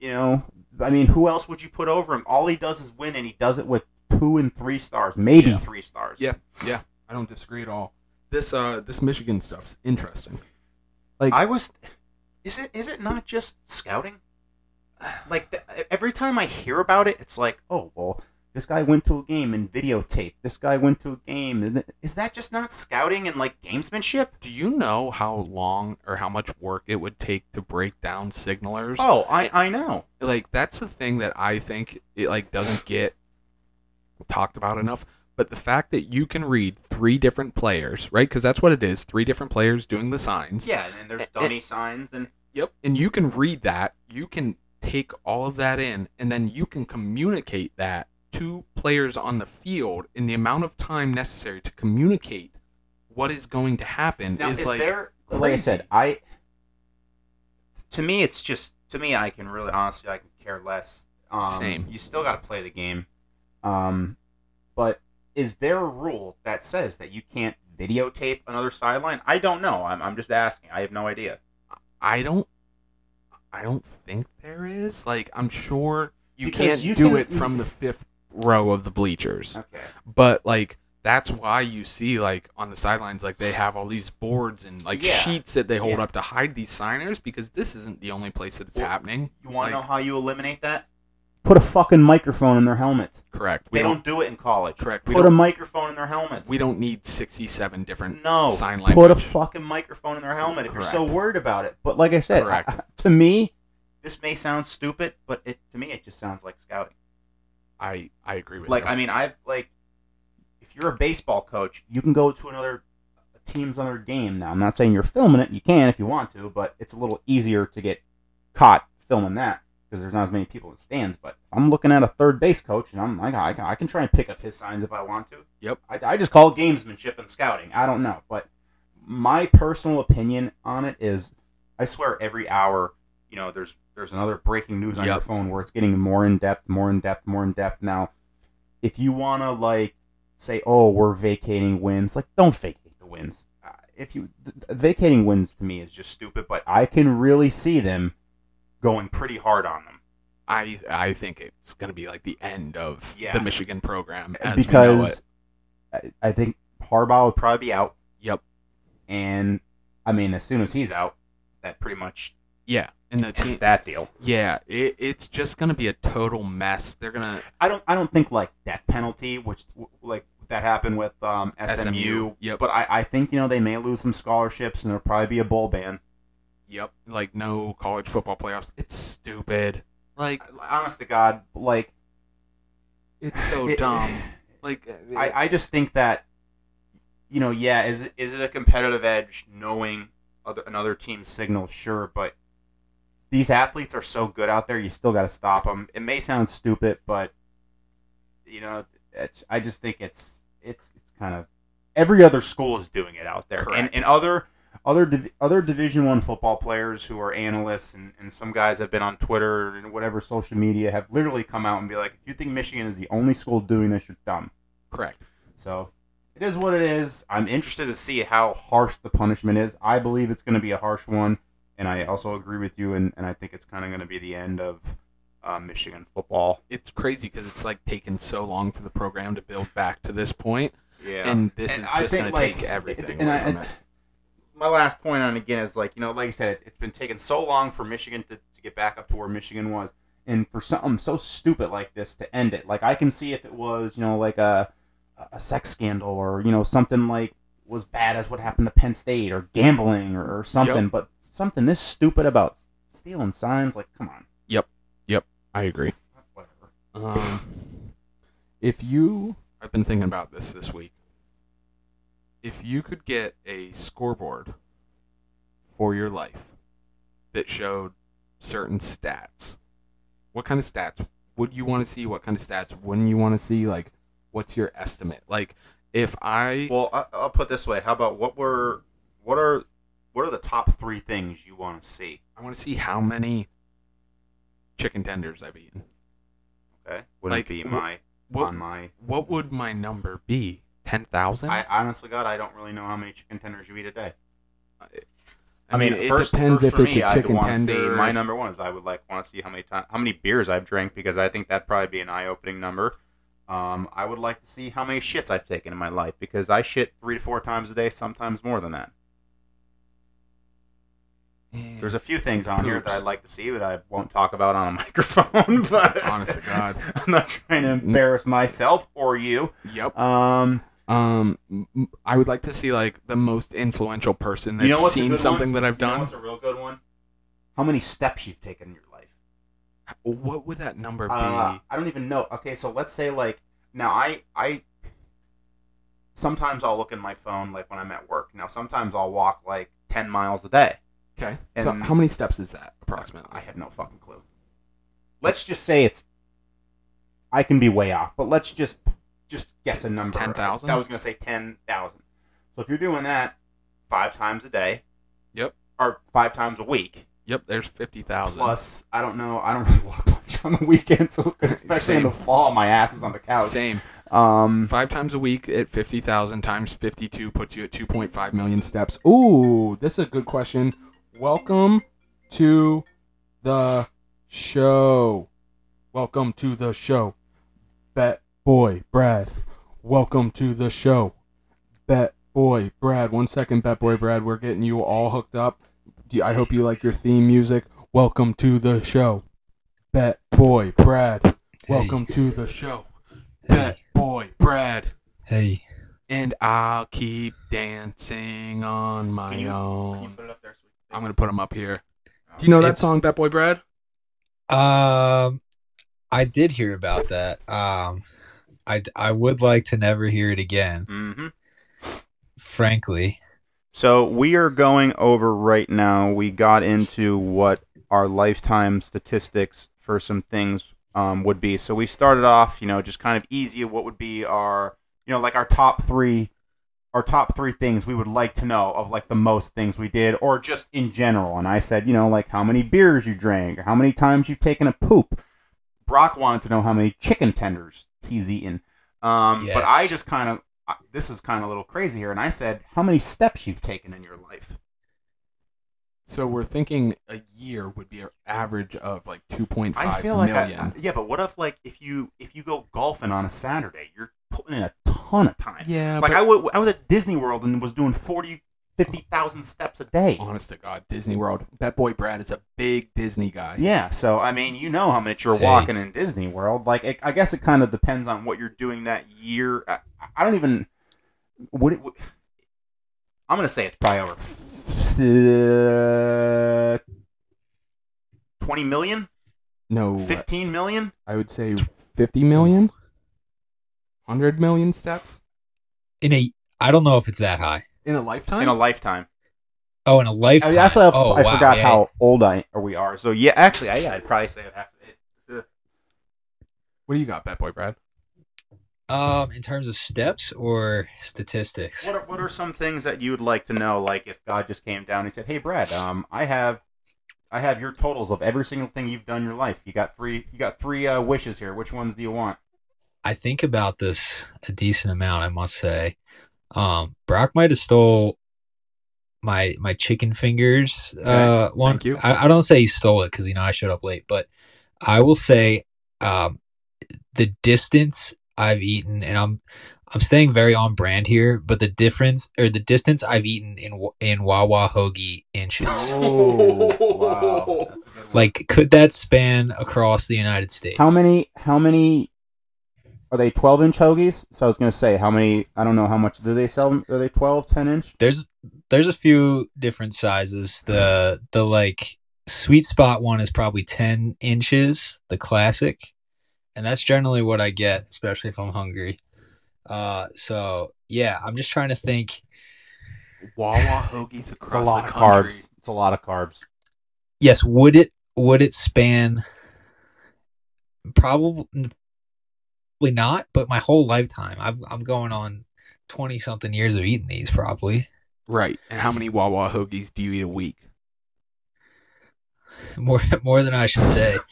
You know, I mean, who else would you put over him? All he does is win, and he does it with two and three stars, maybe Yeah. three stars. Yeah, yeah, I don't disagree at all. This uh, this Michigan stuff's interesting. Like, I was. Is it is it not just scouting? Like the, every time I hear about it, it's like, oh well, this guy went to a game and videotaped. This guy went to a game, and th- is that just not scouting and like gamesmanship? do you know how long or how much work it would take to break down signalers? Oh, I I know. Like, that's the thing that I think it like doesn't get talked about enough. But the fact that you can read three different players, right? Because that's what it is. Three different players doing the signs. Yeah, and there's dummy signs and Yep. And you can read that, you can take all of that in, and then you can communicate that to players on the field in the amount of time necessary to communicate what is going to happen now is, is like there crazy. like I said, I to me it's just to me I can really honestly I can care less. Um, Same. You still got to play the game. Um, but is there a rule that says that you can't videotape another sideline? I don't know. I'm, I'm just asking. I have no idea. I don't I don't think there is. Like I'm sure you Because can't you do can- it from the fifth row of the bleachers. Okay. But like that's why you see like on the sidelines like they have all these boards and like Yeah. sheets that they hold Yeah. up to hide these signers because this isn't the only place that it's Well, happening. You want to Like, know how you eliminate that? Put a fucking microphone in their helmet. Correct. We They don't, don't do it in college. correct. We Put a microphone in their helmet. we don't need 67 different No. sign language. Put a fucking microphone in their helmet if you're so worried about it. But like I said, Correct. I- to me, this may sound stupid, but it to me it just sounds like scouting. I I agree with Like you. I mean, I've like, if you're a baseball coach, you can go to another a team's other game. Now, I'm not saying you're filming it. You can if you want to, but it's a little easier to get caught filming that because there's not as many people in the stands. But if I'm looking at a third base coach, and I'm like, I can, I can try and pick up his signs if I want to. Yep. I, I just call it gamesmanship and scouting. I don't know, but my personal opinion on it is, I swear every hour, you know, there's there's another breaking news on your phone where it's getting more in depth, more in depth, more in depth. Now, if you want to like say, oh, we're vacating wins, like don't vacate the wins. Uh, if you th- vacating wins to me is just stupid, but I can really see them going pretty hard on them I I think it's going to be like the end of Yeah. the Michigan program as we know it. because I, I think Harbaugh would probably be out, Yep. and I mean, as soon as he's out, that pretty much Yeah. And the ends team that deal. Yeah, it, it's just going to be a total mess. They're going to I don't I don't think like death penalty, which like that happened with um, SMU. SMU, yep. But I, I think you know they may lose some scholarships and there'll probably be a bowl ban. Yep. Like no college football playoffs. It's stupid. Like Honest to God, like it's so it- dumb. Like I, uh, I just think that you know yeah is it, is it a competitive edge knowing other another team's signals sure but these athletes are so good out there you still got to stop them it may sound stupid but you know it's I just think it's it's it's kind of every other school is doing it out there and, and other other div- other division one football players who are analysts and, and some guys have been on twitter and whatever social media have literally come out and be like if you think michigan is the only school doing this you're dumb correct. so it is what it is. I'm interested to see how harsh the punishment is. I believe it's going to be a harsh one, and I also agree with you, and, and I think it's kind of going to be the end of uh, Michigan football. It's crazy because it's like taken so long for the program to build back to this point, Yeah. and this And is I just going to take everything and I- from and- it. My last point on again is like, you know, like I said, it's, it's been taking so long for Michigan to, to get back up to where Michigan was. And for something so stupid like this to end it, like I can see if it was, you know, like a, a sex scandal or, you know, something like was bad as what happened to Penn State or gambling or, or something, Yep. but something this stupid about stealing signs, like, come on. Yep, yep, I agree. Whatever. Um, if you, I've been thinking about this this week. If you could get a scoreboard for your life that showed certain stats, what kind of stats would you want to see? What kind of stats wouldn't you want to see? Like, what's your estimate? Like, if I, Well, I, I'll put it this way. How about what were, what are, what are the top three things you want to see? I want to see how many chicken tenders I've eaten. Okay. Wouldn't Like, be my, What, on my, what would my number be? Ten thousand? I honestly, God, I don't really know how many chicken tenders you eat a day. I mean, it first- depends first if it's me, a I'd chicken wanna see- tender. my number one is I would like want to see how many time, how many beers I've drank because I think that'd probably be an eye-opening number. Um, I would like to see how many shits I've taken in my life because I shit three to four times a day, sometimes more than that. There's a few things on here that I'd like to see, but I won't talk about on a microphone. But Honest to God. I'm not trying to embarrass myself or you. Yep. Um, Um, I would like to see like the most influential person that's you know what's a seen good something one? that I've You know done. what's a real good one? How many steps you've taken in your life? what would that number be? Uh, I don't even know. Okay, so let's say like now I I sometimes I'll look in my phone like when I'm at work. Now sometimes I'll walk like ten miles a day. okay. So and- how many steps is that approximately? I have no fucking clue. Let's just say it's. I can be way off, but let's just just guess a number. 10,000? I was gonna say ten thousand. So if you're doing that five times a day, Yep. or five times a week, Yep. There's fifty thousand. plus I don't know, I don't really walk much on the weekends, so especially in the fall, my ass is on the couch. Same. Um, Five times a week at fifty thousand times fifty-two puts you at two point five million steps. Ooh, this is a good question. Welcome to the show. Welcome to the show. Bet Boy Brad, welcome to the show. Bet Boy Brad, one second, Bet Boy Brad, we're getting you all hooked up. I hope you like your theme music. Welcome to the show. Bet Boy Brad, welcome to the show. Bet Boy Brad. Hey, And I'll keep dancing on my Can you, can you own. put it up there? So we I'm gonna put them up here. Do you know that It's- song, Bet Boy Brad? um, I did hear about that. Um, I I would like to never hear it again. Mm-hmm. Frankly, So we are going over right now. We got into what our lifetime statistics for some things um, would be. So we started off, you know, just kind of easy. What would be our, you know, like our top three, our top three things we would like to know of like the most things we did, or just in general. And I said, you know, like how many beers you drank, or how many times you've taken a poop. Brock wanted to know how many chicken tenders he's eaten. Um, But I just kind of, this is kind of a little crazy here. And I said, how many steps you've taken in your life? So we're thinking a year would be an average of like 2.5 I feel like I, million. I- yeah, but what if like if you if you go golfing on a Saturday, you're putting in a ton of time. yeah, like I wa- I was at Disney World and was doing 40, 50,000 steps a day. honest to God, Disney World. That Boy Brad is a big Disney guy. Yeah, so I mean, you know how much you're Hey. walking in Disney World. Like, it, I guess it kind of depends on what you're doing that year. I, I don't even. Would it? Would, I'm gonna say it's probably over uh, twenty million, No, fifteen million. I would say 50 million, 100 million steps in a I don't know if it's that high. In a lifetime. in a lifetime. Oh, in a lifetime. mean, that's why I, oh, I wow, forgot yeah. how old I or we are. So yeah, actually, I, yeah, I'd probably say I'd have to. It, what do you got, Bet Boy Brad? Um, in terms of steps or statistics. What are, what are some things that you would like to know? Like if God just came down and said, "Hey, Brad, um, I have, I have your totals of every single thing you've done in your life. You got three, you got three uh, wishes here. Which ones do you want?" I think about this a decent amount, I must say. Um, Brock might have stole my my chicken fingers. uh, one. thank you. I, I don't say he stole it because you know I showed up late, but I will say, um, the distance I've eaten, and I'm I'm staying very on brand here, but the difference or the distance I've eaten in Wa- in Wawa hoagie inches. Oh, wow. That's a good one. Like, could that span across the United States? how many? How many? Are they twelve inch hoagies? So I was gonna say how many? I don't know how much do they sell them? Are they 12, 10 inch? there's there's a few different sizes. The the like sweet spot one is probably ten inches, the classic, and that's generally what I get, especially if I'm hungry. Uh, so yeah, I'm just trying to think. Wawa hoagies across It's a lot the of country. carbs. It's a lot of carbs. Yes, would it would it span? Probably not, but my whole lifetime. I'm I'm going on twenty something years of eating these probably Right. And how many Wawa hoagies do you eat a week? more more than I should say.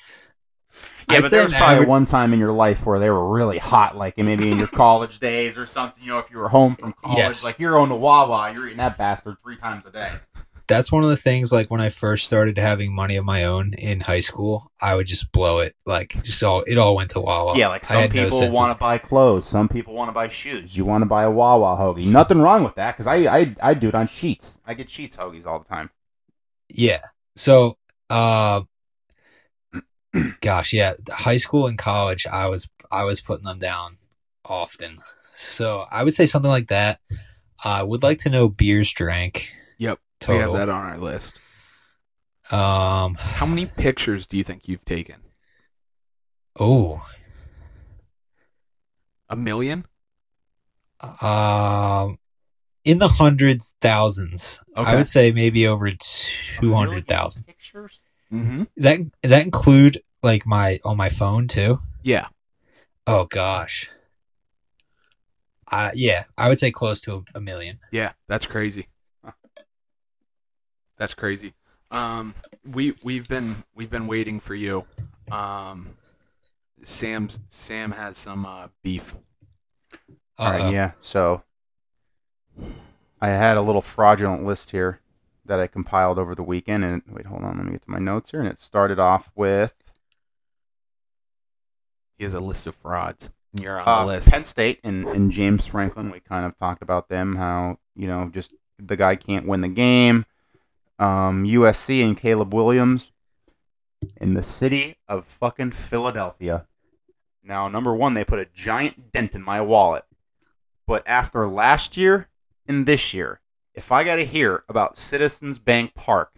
Yeah, I'd but there was probably average- one time in your life where they were really hot, like maybe in your college days or something. You know, if you were home from college, Yes. like you're on the Wawa, you're eating that bastard three times a day. That's one of the things like when I first started having money of my own in high school, I would just blow it. Like just all it all went to Wawa. Yeah, like some had no people want to buy clothes, some people want to buy shoes. You want to buy a Wawa hoagie. Nothing wrong with that because I, I I do it on sheets. I get sheets hoagies all the time. Yeah. So uh gosh, yeah, high school and college I was I was putting them down often. So I would say something like that. I would like to know beers drank. Yep. We have that on our list. Um How many pictures do you think you've taken? oh A million? um in the hundreds thousands. I would say maybe over A two million hundred thousand. pictures. Mm-hmm. Is that does that include like my on my phone too? Yeah. Oh gosh. Uh yeah, I would say close to a, a million. Yeah. That's crazy. That's crazy. Um, we we've been we've been waiting for you. Um, Sam's Sam has some uh, beef. All Uh-oh. right, yeah. So I had a little fraudulent list here that I compiled over the weekend. And wait, hold on, let me get to my notes here. And it started off with He has a list of frauds. You're on Uh, the list. Penn State and, and James Franklin, we kind of talked about them, how, you know, just the guy can't win the game. Um, USC and Caleb Williams in the city of fucking Philadelphia. Now, number one, they put a giant dent in my wallet. But after last year and this year, if I got to hear about Citizens Bank Park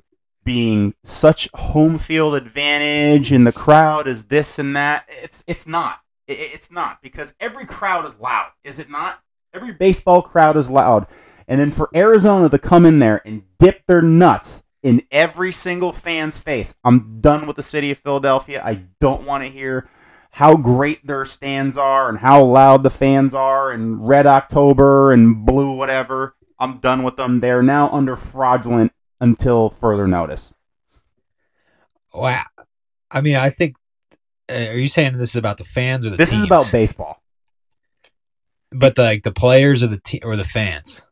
being such home field advantage and the crowd is this and that, it's it's not. It- it's not because every crowd is loud, is it not? Every baseball crowd is loud. And then for Arizona to come in there and dip their nuts in every single fan's face, I'm done with the city of Philadelphia. I don't want to hear how great their stands are and how loud the fans are and red October and blue whatever. I'm done with them. They're now under fraudulent until further notice. Wow. I mean, I think. Uh, are you saying this is about the fans or the This is about baseball. But the, like the players or the te- or the fans.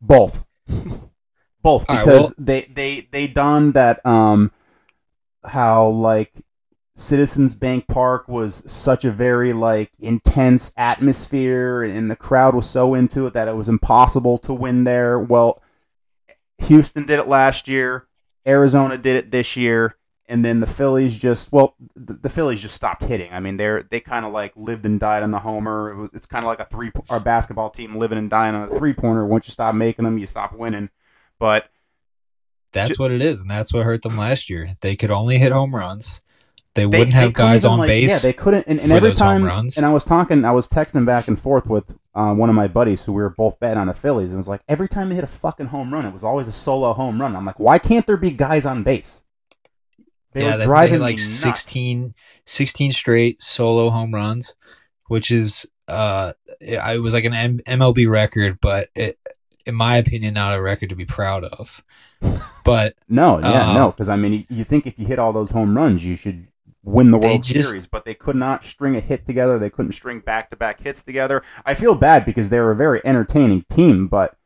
Both. Both All right, because well- they they they done that um how like Citizens Bank Park was such a very like intense atmosphere and the crowd was so into it that it was impossible to win there. Well, Houston did it last year, Arizona did it this year, and then the Phillies just well the, the Phillies just stopped hitting. I mean, they're they kind of like lived and died on the homer. It was, it's kind of like a three our basketball team living and dying on a three pointer. Once you stop making them, you stop winning. But That's Ju- what it is, and that's what hurt them last year. They could only hit home runs. They they, wouldn't they have guys on like- base. Yeah, they couldn't. And, and every time, runs. and I was talking, I was texting back and forth with uh, one of my buddies who we were both betting on the Phillies, and it was like every time they hit a fucking home run, it was always a solo home run. I'm like, why can't there be guys on base? They yeah, were they- driving they hit like nuts. 16, 16 straight solo home runs, which is uh, it, it was like an M- MLB record, but it, in my opinion, not a record to be proud of. But No, yeah, Uh, no, because I mean, you, you think if you hit all those home runs, you should win the World just- Series, but they could not string a hit together. They couldn't string back-to-back hits together. I feel bad because they were a very entertaining team, but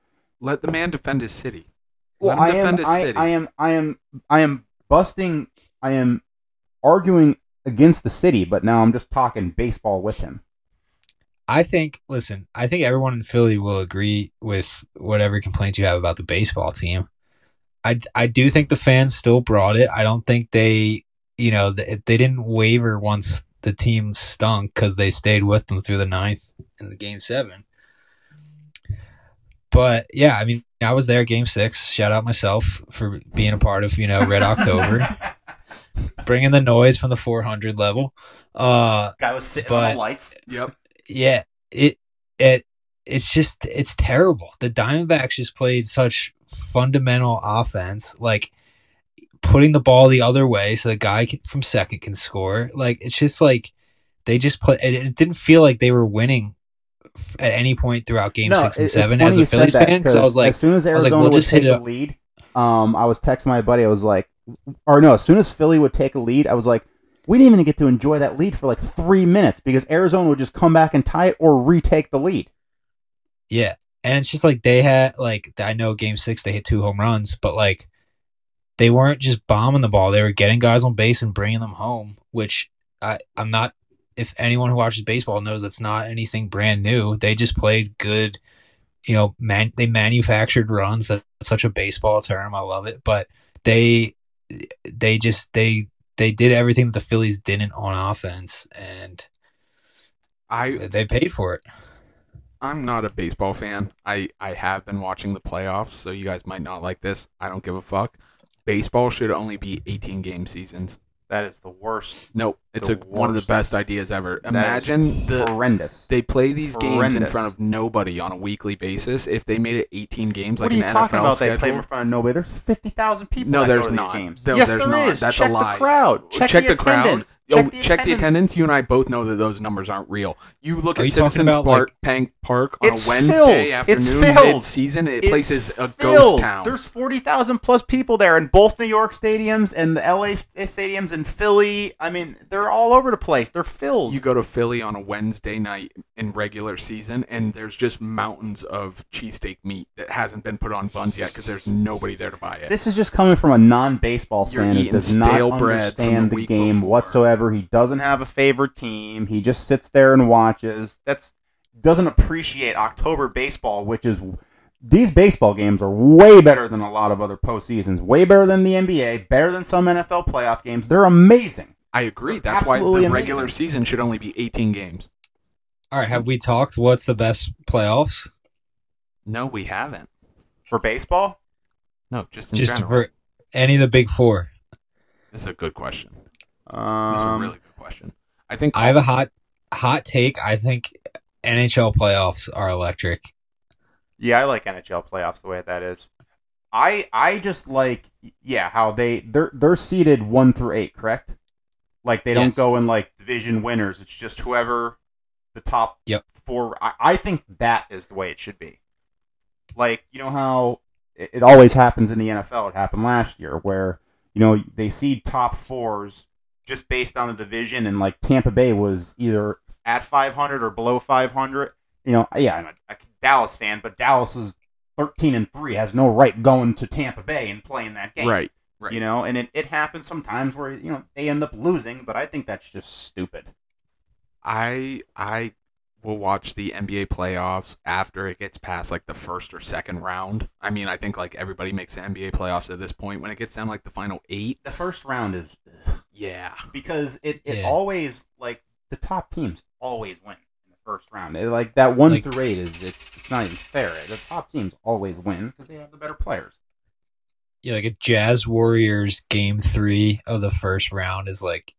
Let the man defend his city. Well, Let him I am, defend his I, city. I am, I am, I am busting. I am arguing against the city, but now I'm just talking baseball with him. I think, listen, I think everyone in Philly will agree with whatever complaints you have about the baseball team. I, I do think the fans still brought it. I don't think they, you know, they, they didn't waver once the team stunk because they stayed with them through the ninth and the game seven. But yeah, I mean, I was there game six. Shout out myself for being a part of, you know, Red October, bringing the noise from the 400 level. Uh, Guy was sitting on the lights. Yep. yeah, it it it's just it's terrible. The Diamondbacks just played such fundamental offense, like putting the ball the other way so the guy can, from second can score. Like it's just like they just put. It, it didn't feel like they were winning at any point throughout Game Six and Seven as a Phillies fan. Because I was like, as soon as I was like, Arizona we'll would just take it the lead, um, I was texting my buddy. I was like, or no, as soon as Philly would take a lead, I was like, we didn't even get to enjoy that lead for like three minutes because Arizona would just come back and tie it or retake the lead. Yeah. And it's just like they had like I know game six they hit two home runs, but like they weren't just bombing the ball. They were getting guys on base and bringing them home, which I, I'm not if anyone who watches baseball knows that's not anything brand new. They just played good, you know, man they manufactured runs. That's such a baseball term. I love it. But they they just they they did everything that the Phillies didn't on offense and I they paid for it. I'm not a baseball fan. I I have been watching the playoffs, so you guys might not like this. I don't give a fuck. Baseball should only be 18 game seasons. That is the worst. Nope, it's The a, one of the worst. best ideas ever. Imagine the horrendous. they play these games in Horrendous. front of nobody on a weekly basis. If they made it 18 games what like are you an talking NFL about? schedule, They play in front of nobody. There's fifty thousand people. No, that go there's to these not. Games. No, yes, there's there not. is. That's a check lie. the crowd. Check, check the, the, crowd. attendance. Oh, Check the check the attendance. attendance. You and I both know that those numbers aren't real. You look Are at you talking Citizens about, Park, like- Pank Park on It's a Wednesday filled. It's afternoon, filled. mid-season. It It's places a filled. ghost town. There's forty thousand plus people there in both New York stadiums and the LA stadiums, and Philly. I mean, they're all over the place. They're filled. You go to Philly on a Wednesday night in regular season, and there's just mountains of cheesesteak meat that hasn't been put on buns yet because there's nobody there to buy it. This is just coming from a non-baseball You're fan who does not understand the the, game before. whatsoever. He doesn't have a favorite team. He just sits there and watches. That's doesn't appreciate October baseball, which is these baseball games are way better than a lot of other postseasons. Way better than the NBA. Better than some NFL playoff games. They're amazing. I agree. That's why the Absolutely regular season should only be 18 games. All right, have we talked? What's the best playoffs? No, we haven't. For baseball, No, just in Just general. for any of the big four. This is a good question. um, This is a really good question. I think I have a hot hot take. I think NHL playoffs are electric. Yeah, I like NHL playoffs the way that is. I I just like yeah how they they're they're seeded one through eight, correct? Like they don't Yes. go in like division winners. It's just whoever the top Yep. four. I, I think that is the way it should be. Like you know how it, it always happens in the NFL. It happened last year where you know they seed top fours just based on the division, and like Tampa Bay was either at 500 or below 500 you know, yeah, I'm a, a Dallas fan, but Dallas is 13 and 3, has no right going to Tampa Bay and playing that game. right, right. You know, and it, it happens sometimes where, you know, they end up losing, but I think that's just stupid. I I will watch the NBA playoffs after it gets past like the first or second round. I mean, I think like everybody makes the NBA playoffs at this point. When it gets down like the final eight, The first round is yeah, because it, it Yeah. always, like, the top teams always win in the first round. It, like, that 1 Like- through 8 is, it's, it's not even fair. The top teams always win because they have the better players. Yeah, like a Jazz Warriors game three of the first round is like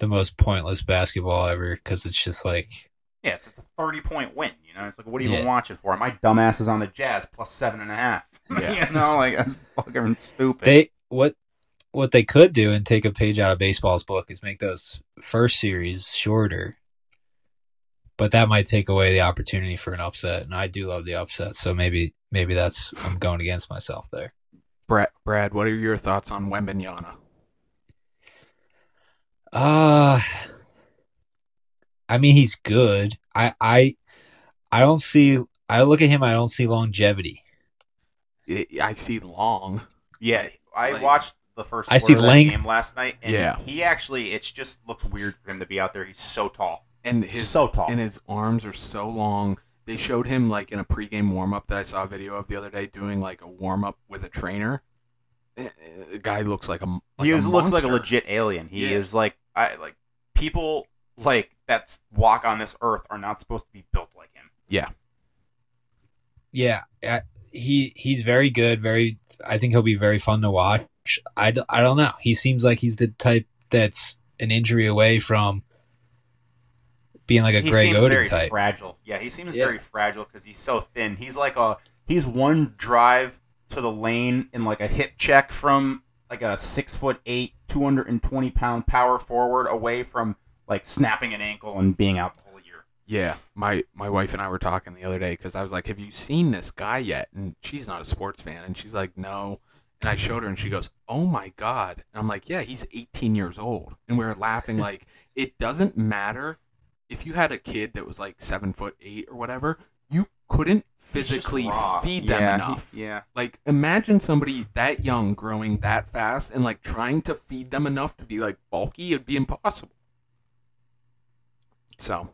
the most pointless basketball ever because it's just like Yeah, it's, it's a 30 point win. You know, it's like, what are you even watching for? My dumbass is on the Jazz plus seven and a half. Yeah. you know, like, that's fucking stupid. they what what they could do and take a page out of baseball's book is make those first series shorter. But that might take away the opportunity for an upset, and I do love the upset. So maybe maybe that's I'm going against myself there. Brad, Brad, what are your thoughts on Wembanyama? Uh I mean he's good. I I I don't see I look at him I don't see longevity. I I see long. Yeah, I Like- watched the first I see of that length. game last night, and Yeah. he actually it's just looks weird for him to be out there. He's so tall, and his so tall. and his arms are so long. They showed him like in a pregame warm up that I saw a video of the other day doing like a warm up with a trainer. Eh, eh, The guy looks like a like he a looks like a legit alien. He Yeah. is like I like people like that walk on this earth are not supposed to be built like him. Yeah, Yeah, I- he he's very good. Very, I think he'll be very fun to watch. I, I don't know. He seems like he's the type that's an injury away from being like a he Greg seems Oden very type. fragile. Yeah, he seems Yeah. very fragile because he's so thin. He's like a he's one drive to the lane in like a hip check from like a six foot eight, two hundred and twenty pound power forward away from like snapping an ankle and being out the whole year. yeah. My my wife and I were talking the other day because I was like, "Have you seen this guy yet?" And she's not a sports fan, and she's like, "No." And I showed her, and she goes, "Oh my god!" And I'm like, "Yeah, he's 18 years old." And we were laughing like, it doesn't matter if you had a kid that was like seven foot eight or whatever, you couldn't physically feed them Yeah, he- enough. yeah. Like, imagine somebody that young growing that fast and like trying to feed them enough to be like bulky. It'd be impossible. So,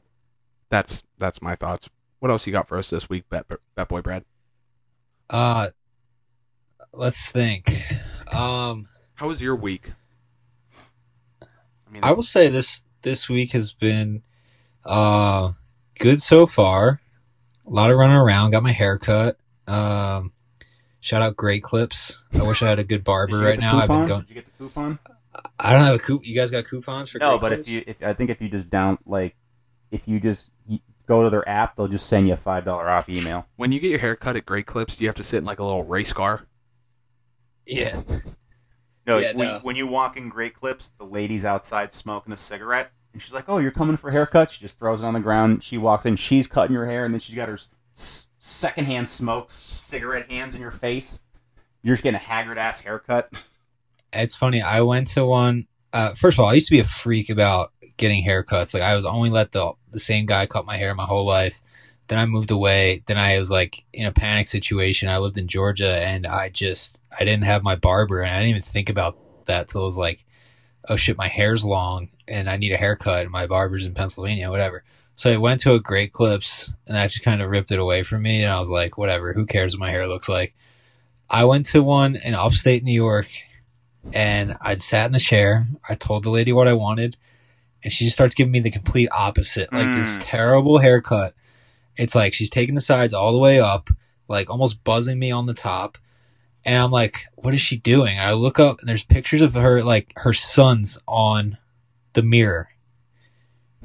that's that's my thoughts. What else you got for us this week, Bet, Bet Boy Brad? Uh, let's think. Um, How was your week? I mean, I will say this this week has been uh good so far. A lot of running around. Got my hair cut. Um, shout out Great Clips. I wish I had a good barber right the now. I've been going. Did you get the coupon? I don't have a coup. You guys got coupons for? No, Great but if you, if I think if you just down like, if you just y- go to their app, they'll just send you a five dollar off email. When you get your hair cut at Great Clips, do you have to sit in like a little race car? yeah, No, Yeah, when, no. when you walk in Great Clips, the lady's outside smoking a cigarette, and she's like, "Oh, you're coming for a haircut?" She just throws it on the ground. She walks in, she's cutting your hair, and then she's got her s- secondhand smoke cigarette hands in your face. You're just getting a haggard ass haircut. it's funny. I went to one uh, first of all, I used to be a freak about getting haircuts. Like I was only let the the same guy cut my hair my whole life. Then I moved away. Then I was like in a panic situation. I lived in Georgia and I just I didn't have my barber and I didn't even think about that till it was like, oh shit, my hair's long and I need a haircut and my barber's in Pennsylvania, whatever. So I went to a Great Clips and that just kind of ripped it away from me and I was like, whatever, who cares what my hair looks like? I went to one in upstate New York and I'd sat in the chair. I told the lady what I wanted, and she just starts giving me the complete opposite, like this Mm. terrible haircut. It's like she's taking the sides all the way up, like almost buzzing me on the top. And I'm like, what is she doing? I look up and there's pictures of her, like her sons on the mirror.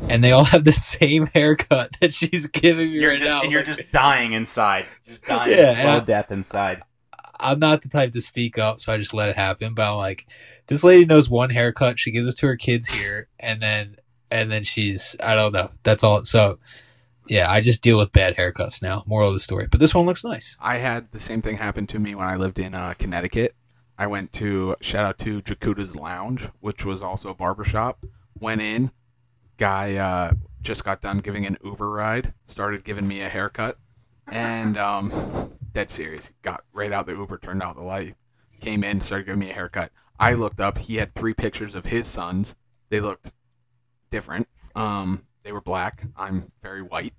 And they all have the same haircut that she's giving me You're right just now. and you're just dying inside, just dying Yeah, slow I- death inside. I'm not the type to speak up, so I just let it happen. But I'm like, this lady knows one haircut. She gives it to her kids here, and then and then she's I don't know. That's all. So yeah, I just deal with bad haircuts now. Moral of the story. But this one looks nice. I had the same thing happen to me when I lived in uh, Connecticut. I went to shout out to Jakuta's Lounge, which was also a barbershop. Went in, guy uh, just got done giving an Uber ride, started giving me a haircut, and um, dead serious. Got right out the Uber, turned out the light, came in, started giving me a haircut. I looked up. He had three pictures of his sons. They looked different. Um, they were black. I'm very white,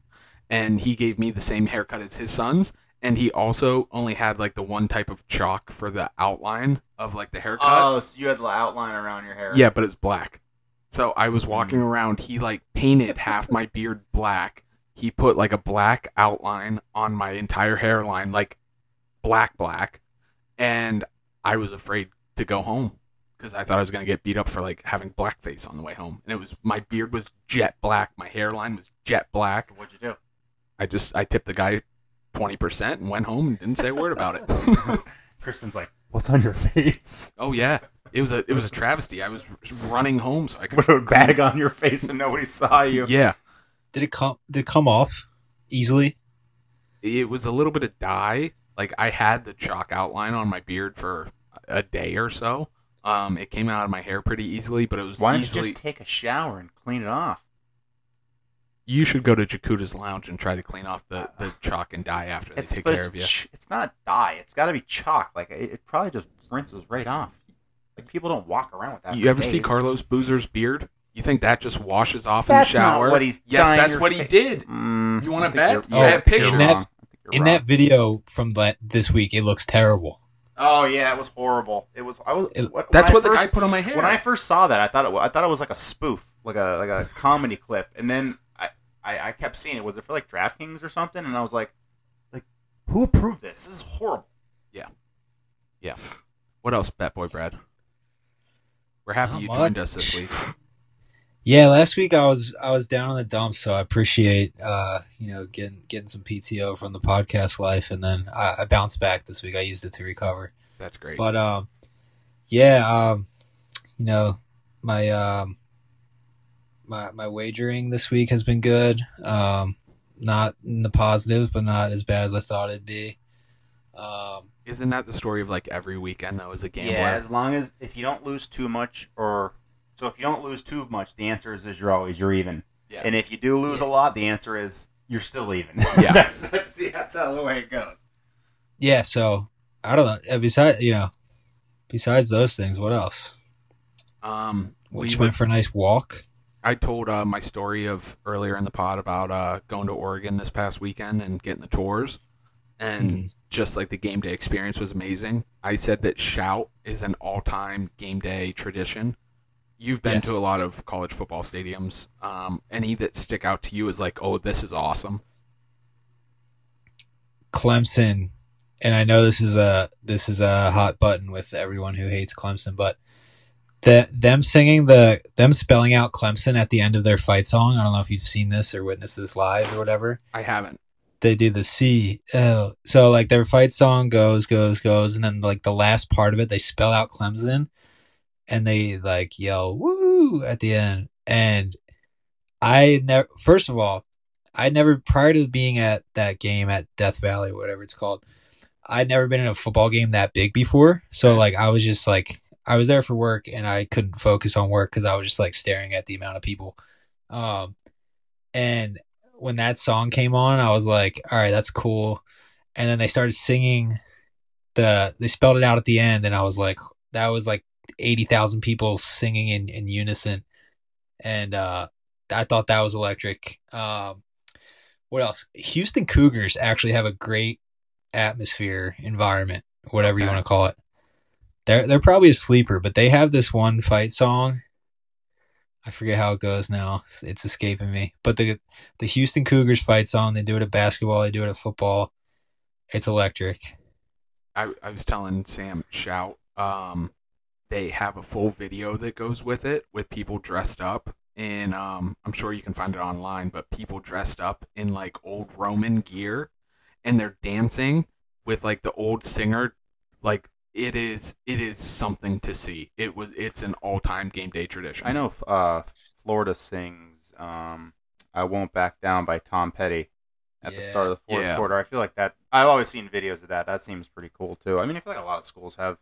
and he gave me the same haircut as his sons. And he also only had like the one type of chalk for the outline of like the haircut. Oh, so you had the outline around your hair. Yeah, but it's black. So I was hmm. walking around. He like painted half my beard black. He put like a black outline on my entire hairline, like black, black. And I was afraid to go home because I thought I was gonna get beat up for like having blackface on the way home. And it was my beard was jet black. My hairline was jet black. What'd you do? I just I tipped the guy twenty percent and went home and didn't say a word about it. Kristen's like, "What's on your face? oh yeah, it was a it was a travesty. I was running home so I could Put a bag on your face and nobody saw you." Yeah. Did it come? Did it come off easily? it was a little bit of dye. Like I had the chalk outline on my beard for a day or so. Um, it came out of my hair pretty easily, but it was Why don't you just take a shower and clean it off? You should go to Jakuta's Lounge and try to clean off the, the chalk and dye after they It's, take care of you. ch- it's not dye. It's got to be chalk. Like it, it probably just rinses right off. Like people don't walk around with that. You for ever see. Carlos Boozer's beard? You think that just washes off That's in the shower? not what he's. yes, that's your what he fa- did. Mm, You wanna bet? you're- Oh, yeah, in that- wrong. I think you're In that video from that this week, it looks terrible. Oh yeah, it was horrible. It was. I was. It- what, That's when I what the first- guy put on my hair. When I first saw that, I thought it. I thought it was like a spoof, like a like a comedy clip, and then I, I I kept seeing it. Was it for like DraftKings or something? And I was like, like who approved this? This is horrible. Yeah. Yeah. What else, Bet Boy Brad? We're happy Not you much. joined us this week. Yeah, last week I was I was down in the dumps, so I appreciate uh you know getting getting some PTO from the podcast life, and then I, I bounced back this week. I used it to recover. That's great. But um, yeah, um, you know, my um, my my wagering this week has been good. Um, not in the positives, but not as bad as I thought it'd be. Um, Isn't that the story of like every weekend though as a game? Yeah, as long as if you don't lose too much, or so if you don't lose too much, the answer is, is you're always you're even. Yeah. And if you do lose a lot, the answer is you're still even. Yeah. that's that's the, that's how the way it goes. yeah, so I don't know. Besides, you know, besides those things, what else? Um, We we went went for a nice walk. I told uh, my story of earlier in the pod about uh, going to Oregon this past weekend and getting the tours, and Mhm. just like the game day experience was amazing. I said that shout is an all-time game day tradition. You've been Yes. to a lot of college football stadiums. Um, any that stick out to you is like, oh, this is awesome. Clemson, and I know this is a this is a hot button with everyone who hates Clemson, but the them singing the them spelling out Clemson at the end of their fight song. I don't know if you've seen this or witnessed this live or whatever. I haven't. They do the C L. So like their fight song goes goes goes, and then like the last part of it, they spell out Clemson, and they like yell "woo" at the end. And I never. First of all, I never prior to being at that game at Death Valley, whatever it's called. I'd never been in a football game that big before, so like I was just like I was there for work and I couldn't focus on work because I was just like staring at the amount of people. Um, and when that song came on, I was like, all right, that's cool. And then they started singing the they spelled it out at the end, and I was like, that was like eighty thousand people singing in in unison, and uh, I thought that was electric. Um, what else? Houston Cougars actually have a great atmosphere, environment, whatever you want to call it. They're they're probably a sleeper, but they have this one fight song. I forget how it goes now. It's, escaping me. But the the Houston Cougars fight song, they do it at basketball, they do it at football. It's electric. I, I was telling Sam shout. Um, they have a full video that goes with it with people dressed up in. Um, I'm sure you can find it online, but people dressed up in like old Roman gear, and they're dancing with like the old singer. Like it is, it is something to see. It was, it's an all time game day tradition. I know uh, Florida sings um, "I Won't Back Down" by Tom Petty at the start of the fourth Yeah. quarter. I feel like that. I've always seen videos of that. That seems pretty cool too. I mean, I feel like a lot of schools have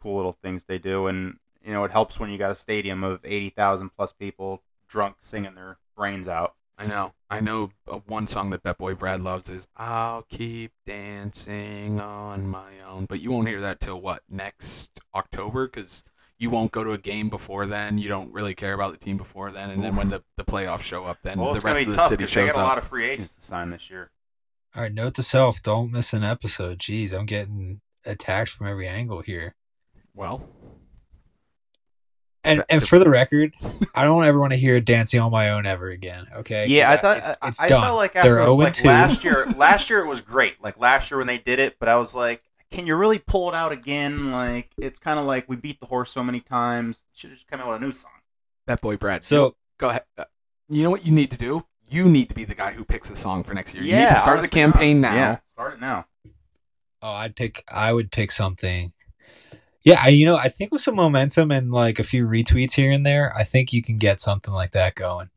cool little things they do, and you know, it helps when you got a stadium of eighty thousand plus people drunk singing their brains out. I know. I know uh, one song that Bet Boy Brad loves is "I'll keep dancing on my own," but you won't hear that till what next October because you won't go to a game before then. You don't really care about the team before then, and then when the, the playoffs show up, then well, the it's gonna rest be of the tough city because they shows got a lot of free agents to sign this year. All right, note to self: don't miss an episode. Jeez, I'm getting attacked from every angle here. Well, And and for the record, I don't ever want to hear "Dancing on My Own" ever again. Okay? Yeah, I thought it's, I, it's I done. felt like They're after 0 like 2. last year. Last year it was great. Like last year when they did it, but I was like, can you really pull it out again? Like it's kind of like we beat the horse so many times. Should just come out with a new song. Bet Boy Brad. So go ahead. Uh, You know what you need to do? You need to be the guy who picks a song for next year. You need Yeah, to start the honestly, campaign now. Yeah, start it now. Oh, I'd pick. I would pick something. Yeah, I, you know, I think with some momentum and like a few retweets here and there, I think you can get something like that going.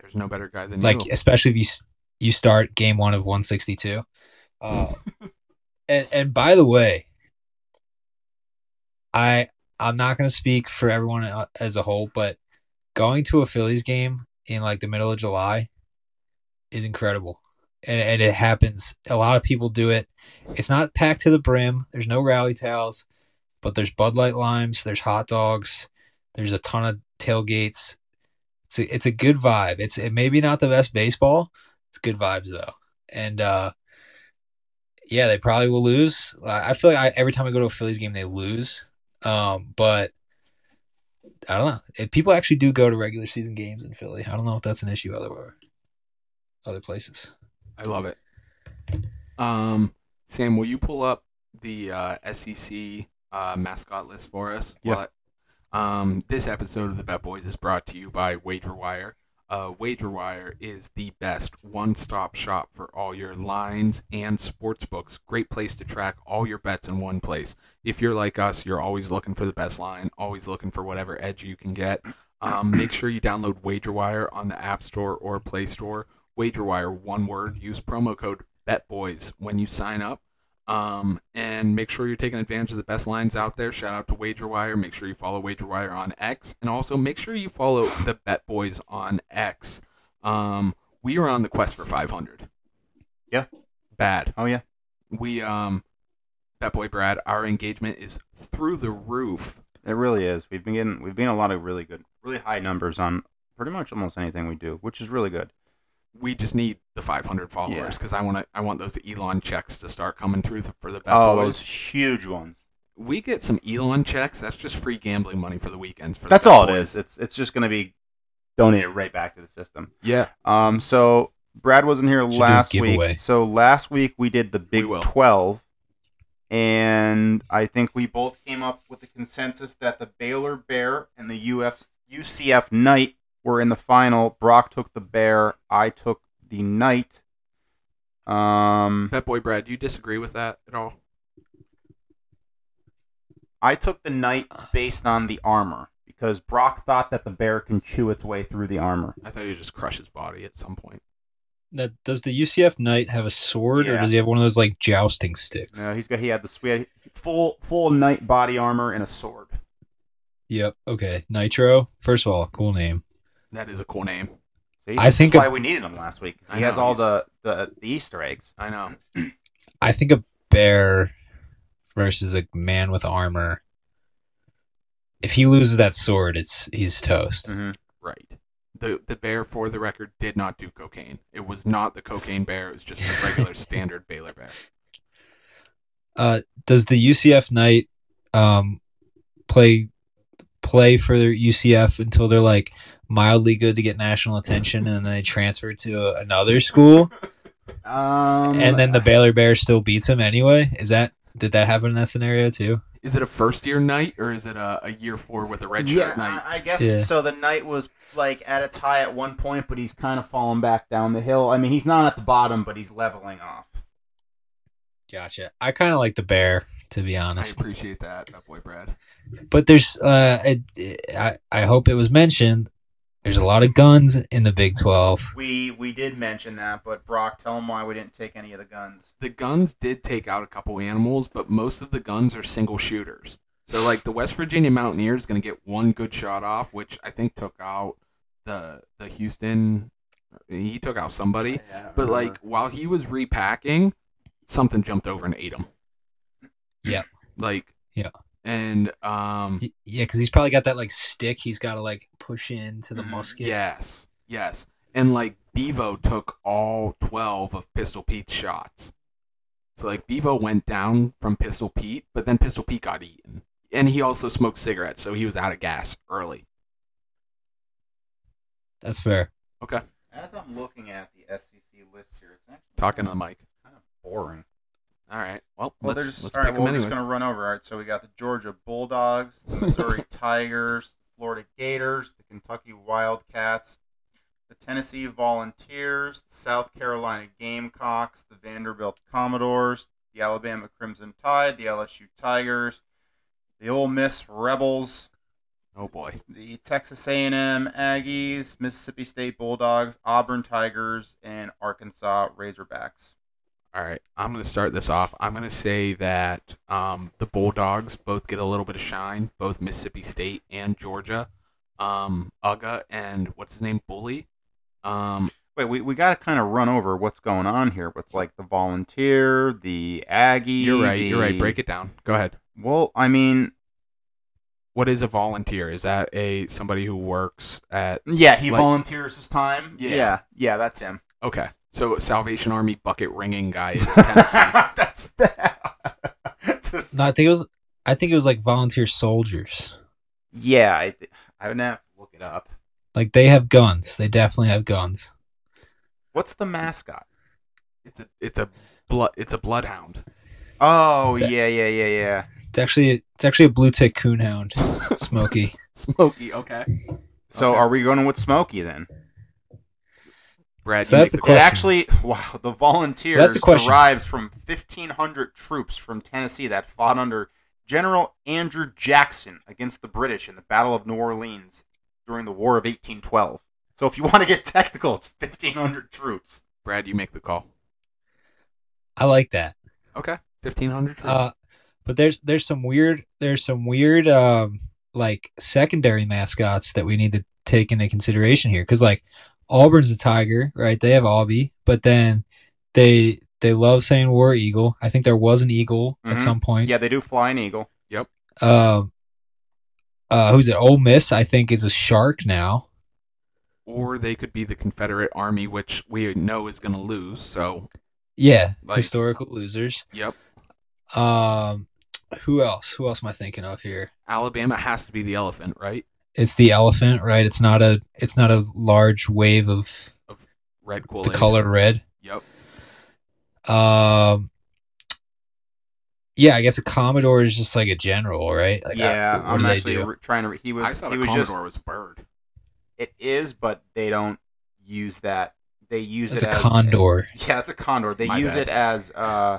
There's no better guy than Like, you. especially if you you start game one of 162. Uh, and and by the way, I I'm not going to speak for everyone uh, as a whole, but going to a Phillies game in like the middle of July is incredible. And, and it happens. A lot of people do it. It's not packed to the brim. There's no rally towels, but there's Bud Light limes. There's hot dogs. There's a ton of tailgates. It's a, it's a good vibe. It's it maybe not the best baseball. It's good vibes though. And uh, yeah, they probably will lose. I feel like I, every time I go to a Phillies game, they lose. Um, but I don't know. If people actually do go to regular season games in Philly, I don't know if that's an issue other other places. I love it. Um, Sam, will you pull up the uh, SEC uh, mascot list for us? Yeah. What? Um, this episode of the Bet Boys is brought to you by WagerWire. Uh, WagerWire is the best one-stop shop for all your lines and sports books. Great place to track all your bets in one place. If you're like us, you're always looking for the best line, always looking for whatever edge you can get. Um, make sure you download WagerWire on the App Store or Play Store. WagerWire, one word. Use promo code BetBoys when you sign up. Um, and make sure you're taking advantage of the best lines out there. Shout out to WagerWire. Make sure you follow WagerWire on X, and also make sure you follow the Bet Boys on X. Um, we are on the quest for 500. Yeah. Bad. Oh yeah. We um, Bet Boy Brad, our engagement is through the roof. It really is. We've been getting we've been a lot of really good, really high numbers on pretty much almost anything we do, which is really good. We just need the 500 followers Yeah. because I want to. I want those Elon checks to start coming through the, for the Bet oh, Boys. those huge ones. we get some Elon checks. That's just free gambling money for the weekends. For the That's Bet all it Boys. is. It's it's just gonna be donated right back to the system. Yeah. Um, so Brad wasn't here do a last giveaway. week. So last week we did the Big will. Twelve, and I think we both came up with the consensus that the Baylor Bear and the UF UCF Knight were in the final. Brock took the Bear. I took the Knight. Um, Bet Boy Brad, do you disagree with that at all? I took the Knight based on the armor because Brock thought that the Bear can chew its way through the armor. I thought he'd just crush his body at some point. Now, does the UCF Knight have a sword, or does he have one of those like jousting sticks? No, he's got he had the we had full full Knight body armor and a sword. Yep. Okay. Nitro. First of all, cool name. That is a cool name. See, I think is a- why we needed him last week. I He has all the, the the Easter eggs. I know. I think a bear versus a man with armor. If he loses that sword, it's he's toast. Mm-hmm. Right. The the bear, for the record, did not do cocaine. It was not the cocaine bear. It was just a regular standard Baylor bear. Uh, does the UCF Knight um play play for UCF until they're like mildly good to get national attention, and then they transfer to another school, Um, and then the Baylor Bear still beats him anyway? Is that did that happen in that scenario too? Is it a first year knight or is it a, a year four with a red shirt yeah, knight? I I guess Yeah. so. The knight was like at its high at one point, but he's kind of fallen back down the hill. I mean, he's not at the bottom, but he's leveling off. Gotcha. I kind of like the Bear to be honest. I appreciate that, Bet Boy Brad. but there's uh it, I I hope it was mentioned. There's a lot of guns in the Big Twelve. We we did mention that, but Brock, tell them why we didn't take any of the guns. The guns did take out a couple animals, but most of the guns are single shooters. So like the West Virginia Mountaineer is going to get one good shot off, which I think took out the the Houston. He took out somebody, but like while he was repacking, something jumped over and ate him. Yep. Like Yeah. And um Yeah, because he's probably got that like stick. He's got to like push into the Mhm. musket. Yes, yes. And like Bevo took all 12 of Pistol Pete's shots. So like Bevo went down from Pistol Pete, but then Pistol Pete got eaten. And he also smoked cigarettes, so he was out of gas early. That's fair. Okay. As I'm looking at the SEC list here, it's actually Talking to the mic. kind of boring. All right. Well, Well, let's, there's let's all pick right. Well, we're anyways. just gonna run over. All right, so we got the Georgia Bulldogs, the Missouri Tigers, the Florida Gators, the Kentucky Wildcats, the Tennessee Volunteers, the South Carolina Gamecocks, the Vanderbilt Commodores, the Alabama Crimson Tide, the LSU Tigers, the Ole Miss Rebels, Oh boy. the Texas A&M Aggies, Mississippi State Bulldogs, Auburn Tigers, and Arkansas Razorbacks. All right. I'm going to start this off. I'm going to say that um, the Bulldogs both get a little bit of shine, both Mississippi State and Georgia. Um, Uga and what's his name? Bully. Um, Wait, we, we got to kind of run over what's going on here with like the volunteer, the Aggie. you're right. You're right. Break it down. Go ahead. Well, I mean, What is a volunteer? Is that a somebody who works at? yeah, he Like- volunteers his time. Yeah. yeah, yeah, that's him. Okay, so Salvation Army bucket ringing guy is Tennessee. that's that. No, I think it was. I think it was like volunteer soldiers. yeah, I, th- I would have to look it up. Like they have guns. They definitely have guns. What's the mascot? it's a it's a blood it's a bloodhound. Oh, Is that- yeah, yeah, yeah, yeah. It's actually it's actually a blue tick coonhound, Smokey. Smokey. Okay, So Okay. are we going with Smokey then? Brad. So that's the the It question. actually, wow, the volunteers That's the question. derives from 1,500 troops from Tennessee that fought under General Andrew Jackson against the British in the Battle of New Orleans during the War of 1812. So if you want to get technical, it's 1,500 troops. Brad, you make the call. I like that. Okay, fifteen hundred. Uh, but there's there's some weird there's some weird um like secondary mascots that we need to take into consideration here because like Auburn's a tiger, right? They have Aubie, but then they they love saying War Eagle. I think there was an eagle at Mhm. some point. Yeah, they do fly an eagle. Yep. Um. Uh, who's it? Ole Miss, I think, is a shark now. or they could be the Confederate Army, which we know is going to lose. So, Yeah, Like- historical losers. yep, Um, who else? Who else am I thinking of here? Alabama has to be the elephant, right? It's the elephant, right? It's not a it's not a large wave of of Red Kool the color red. Yep. Um, yeah, I guess a Commodore is just like a general, right? Like, yeah, uh, what I'm do they actually do? re- trying to. Re- he was. I thought he a was Commodore just. was a bird. It is, but they don't use that. They use It's it a as condor. Yeah, it's a condor. They My use bad. it as uh,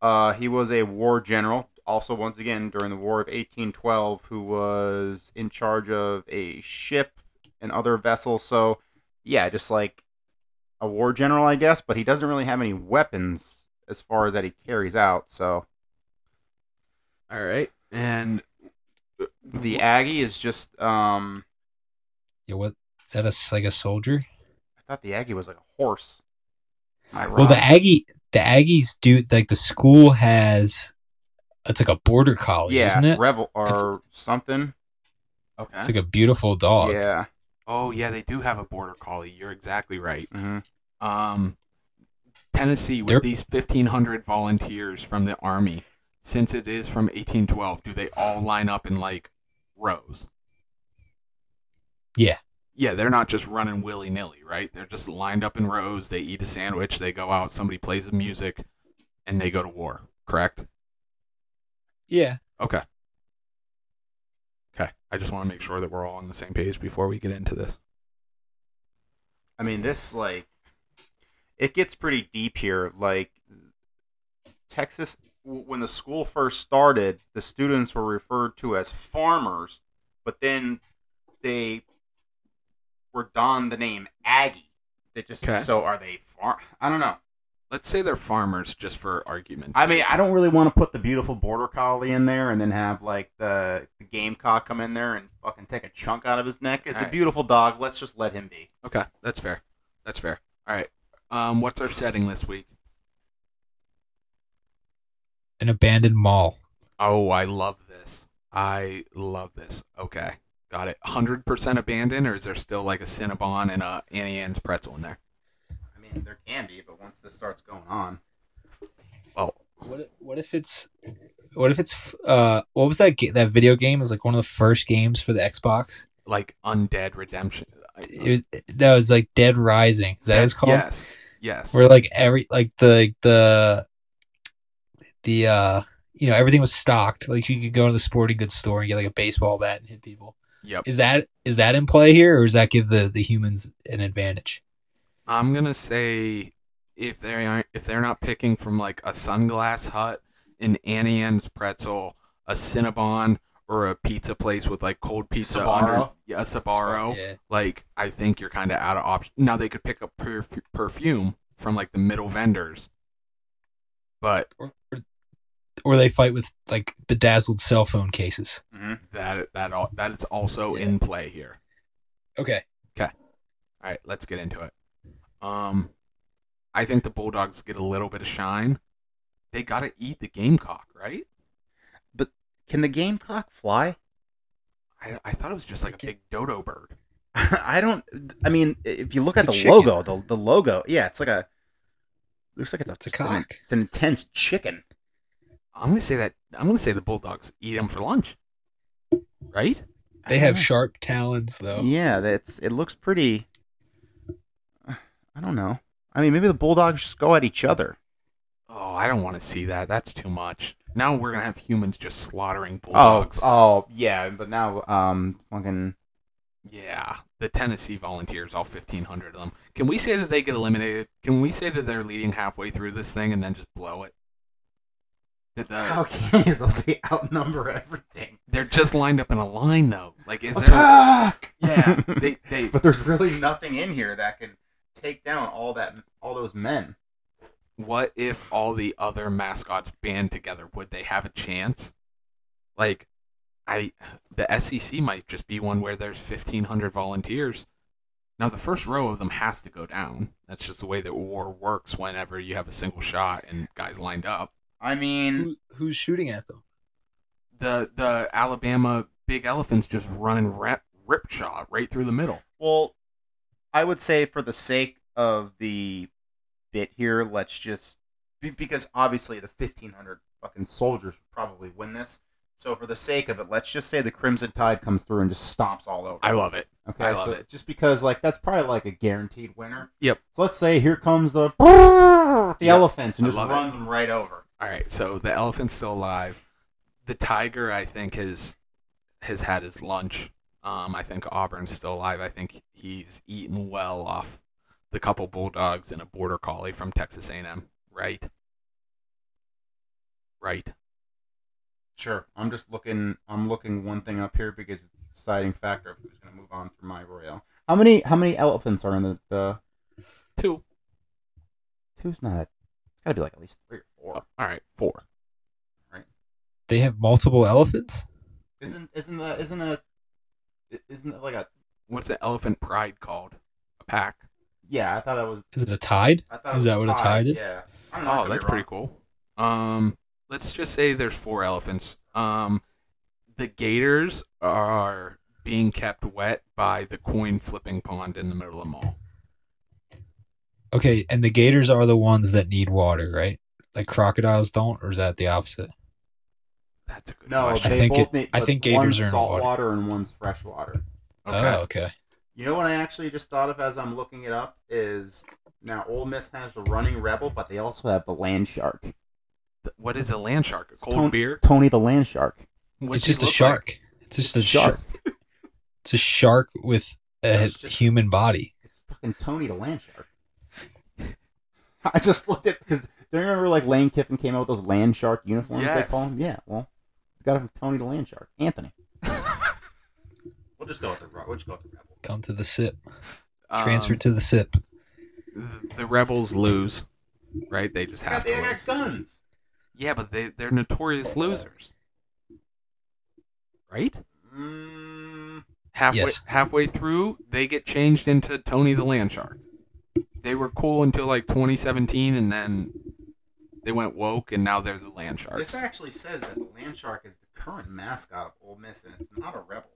uh, he was a war general. Also, once again, during the War of 1812, who was in charge of a ship and other vessels. So, yeah, just like a war general, I guess. But he doesn't really have any weapons as far as that he carries out. So, All right. And The Aggie is just um. Yeah, what is that? A like a soldier? I thought the Aggie was like a horse. Well, the? Aggie, the Aggies do like the school has. It's like a border collie, yeah, isn't it? Revel or something. Okay. It's like a beautiful dog. Yeah. oh yeah, they do have a border collie. You're exactly right. hmm Um, Tennessee with They're- these 1,500 volunteers from the army, since it is from 1812, do they all line up in like rows? Yeah. Yeah, they're not just running willy nilly, right? They're just lined up in rows. They eat a sandwich. They go out. Somebody plays the music, and they go to war. Correct? Yeah. Okay. Okay. I just want to make sure that we're all on the same page before we get into this. I mean, this like it gets pretty deep here. Like Texas, when the school first started, the students were referred to as farmers, but then they were donned the name Aggie. They just Okay. so are they farm? I don't know. Let's say they're farmers, just for argument's I mean. I don't really want to put the beautiful border collie in there and then have like the, the gamecock come in there and fucking take a chunk out of his neck. It's a Alright. beautiful dog. Let's just let him be. Okay, that's fair. That's fair. All right. Um, what's our setting this week? An abandoned mall. Oh, I love this. I love this. Okay, got it. Hundred percent abandoned, or is there still like a Cinnabon and a Auntie Anne's pretzel in there? I mean, there can be, but once this starts going on, Oh, What if, what if it's what if it's uh what was that ga- that video game? It was like one of the first games for the Xbox. like Undead Redemption. It was that was like Dead Rising. Is that what it's called? Yes. Yes. Where like every like the the the uh you know everything was stocked. Like you could go to the sporting goods store and get like a baseball bat and hit people. Yep. Is that is that in play here, or does that give the the humans an advantage? I'm gonna say if they aren't if they're not picking from like a sunglass hut, an Auntie Anne's pretzel, a Cinnabon, or a pizza place with like cold pizza Sbarro? under yeah, a Sabaro. Yeah. Like I think you're kind of out of option. Now they could pick up perf- perfume from like the middle vendors, but Or, or, or they fight with like bedazzled cell phone cases. Mm-hmm. that that all that is also Yeah. in play here. Okay. Okay. All right, let's get into it. Um, I think the Bulldogs get a little bit of shine. They got to eat the Gamecock, right? But can the gamecock fly? I, I thought it was just like a Okay. big dodo bird. I don't. I mean, if you look It's at the chicken. logo, the the logo, yeah, it's like a looks like it's a, It's a just an- It's an intense chicken. I'm gonna say that I'm gonna say the Bulldogs eat them for lunch, right? They have sharp talons though. Yeah, that's. It looks pretty. I don't know. I mean, maybe the bulldogs just go at each other. Oh, I don't want to see that. That's too much. Now we're gonna have humans just slaughtering Oh, Bulldogs. oh, yeah, but now, um, fucking. Yeah, the Tennessee Volunteers, all 1,500 of them. Can we say that they get eliminated? Can we say that they're leading halfway through this thing and then just blow it? That the, How can you? They outnumber everything. they're just lined up in a line though. Like, is there? Attack! Yeah, they they. but there's really nothing in here that can take down all that, all those men. What if all the other mascots band together? Would they have a chance? Like, I the SEC might just be one where there's 1,500 volunteers. Now the first row of them has to go down. That's just the way that war works. Whenever you have a single shot and guys lined up. I mean, Who, who's shooting at them? the the Alabama big elephants just running rip, rip shot right through the middle. Well, I would say for the sake of the bit here, let's just because obviously the fifteen hundred fucking soldiers would probably win this. So for the sake of it, let's just say the Crimson Tide comes through and just stomps all over. I love it. Okay, I love so it. just because like that's probably like a guaranteed winner. Yep. So let's say here comes the the Yep. elephants and I just love it. runs them right over. All right, so the elephant's still alive. The tiger, I think, has has had his lunch. Um, I think Auburn's still alive. I think he's eaten well off the couple bulldogs and a border collie from Texas A&M. Right. Right. Sure. I'm just looking. I'm looking one thing up here because it's a deciding factor of who's going to move on through my royale. How many? How many elephants are in the? the Two. two's not. A, it's got to be like at least three or Oh, four. all right, four. All right. They have multiple elephants. Isn't isn't the isn't a isn't it like a What's the elephant pride called? A pack. yeah? I thought that was. Is it a tide? I thought it Is was that what a tide is? Yeah. Know, Oh, that's pretty cool. Um, let's just say there's four elephants. Um, the gators are being kept wet by the coin flipping pond in the middle of the mall. Okay, and the gators are the ones that need water, right? Like crocodiles don't, or is that the opposite? That's a good No, question. I they think both it- need. I think gators one's are salt water. water and one's fresh water. Okay. Oh, okay. You know what I actually just thought of as I'm looking it up is now Ole Miss has the running rebel, but they also have the land shark. What is a land shark? A cold Ton- beer? Tony the land shark. What's it's just a look shark. It's just a Shark. shark. It's a shark with a just- human body. It's fucking Tony the land shark. I just looked at because do you remember like Lane Kiffin came out with those land shark uniforms they call them? Yeah, well, we got it from Tony the land shark. Anthony. we'll just go with the we'll just go with the rebel. Come to the sip. Um, Transfer to the sip. the, the rebels lose, right? They just They have got, they to got guns. Yeah, but they they're notorious losers, right? Mm, Halfway Yes. halfway through, they get changed into Tony the Land Shark. They were cool until like 2017, and then they went woke, and now they're the Land Sharks. this actually says that the land shark is the current mascot of Ole Miss, and it's not a rebel.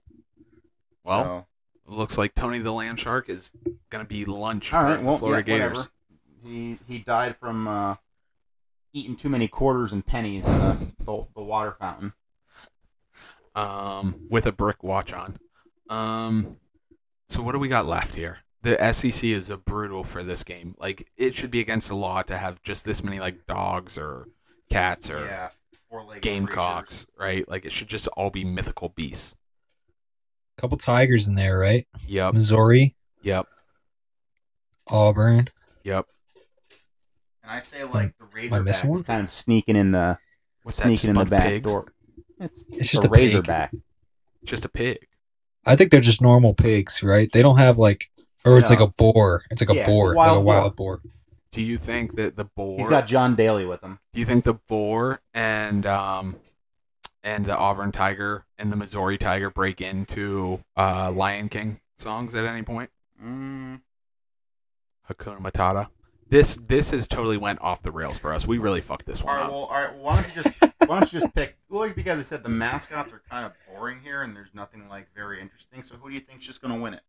Well, Looks like Tony the Land Shark is gonna be lunch all for right, the well, Florida yeah, Gators. whatever. He he died from uh, eating too many quarters and pennies in the, the, the water fountain. um, with a brick watch on. Um, so what do we got left here? The SEC is a brutal for this game. Like it should be against the law to have just this many like dogs or cats or yeah, four-legged gamecocks, creatures. right? Like it should just all be mythical beasts. couple tigers in there, right? Yep, Missouri, yep, Auburn. yep. And I say like the Am razorback one? is kind of sneaking in the What's sneaking Just in the back pigs? door. It's, It's just a a razorback. Just a pig. I think they're just normal pigs, right? They don't have like, or it's No. like a boar. It's like a Yeah, boar, a wild like a wild boar. Do you think that the boar? He's got John Daly with him. do you think the boar and um and the Auburn tiger and the Missouri tiger break into uh, Lion King songs at any point? Mm, Hakuna Matata. This this has totally went off the rails for us. We really fucked this one right, up. well, all right. Why don't you just why don't you just pick? Well, because I said the mascots are kind of boring here, and there's nothing like very interesting. So, who do you think's just going to win it?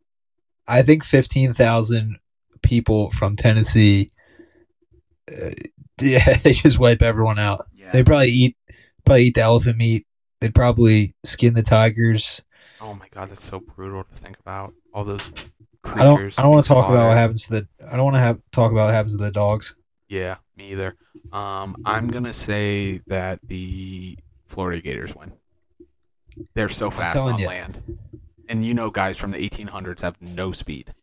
I think fifteen thousand people from Tennessee. Uh, yeah, they just wipe everyone out. Yeah, They probably eat, probably eat the elephant meat. They'd probably skin the tigers. Oh my god, that's so brutal to think about. All those creatures. I don't. I don't want to talk about what happens to the. I don't want to have talk about what happens to the dogs. Yeah, me either. Um, I'm gonna say that the Florida Gators win. They're so fast on ya. land, and you know, guys from the 1800s have no speed.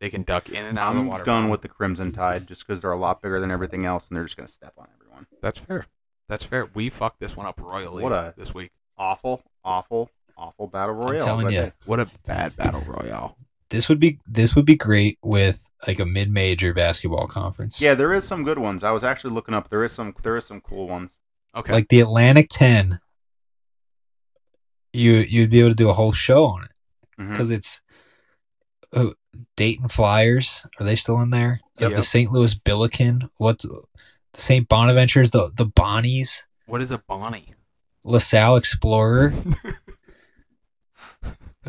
They can duck in and out of the I'm water. going fountain. with the Crimson Tide just because they're a lot bigger than everything else, and they're just going to step on everyone. That's fair. That's fair. We fucked this one up royally What a- this week. Awful, awful, awful battle royale. telling but ya. they- What a bad battle royale. This would be. This would be great with like a mid-major basketball conference. Yeah, there is some good ones. I was actually looking up. There is some. There is some cool ones. Okay. like the Atlantic Ten. You you'd be able to do a whole show on it mm-hmm. because it's oh, Dayton Flyers. Are they still in there? You have Yep. the St. Louis Billiken. What's the St. Bonaventures? The the Bonnies. what is a Bonnie? LaSalle Explorer.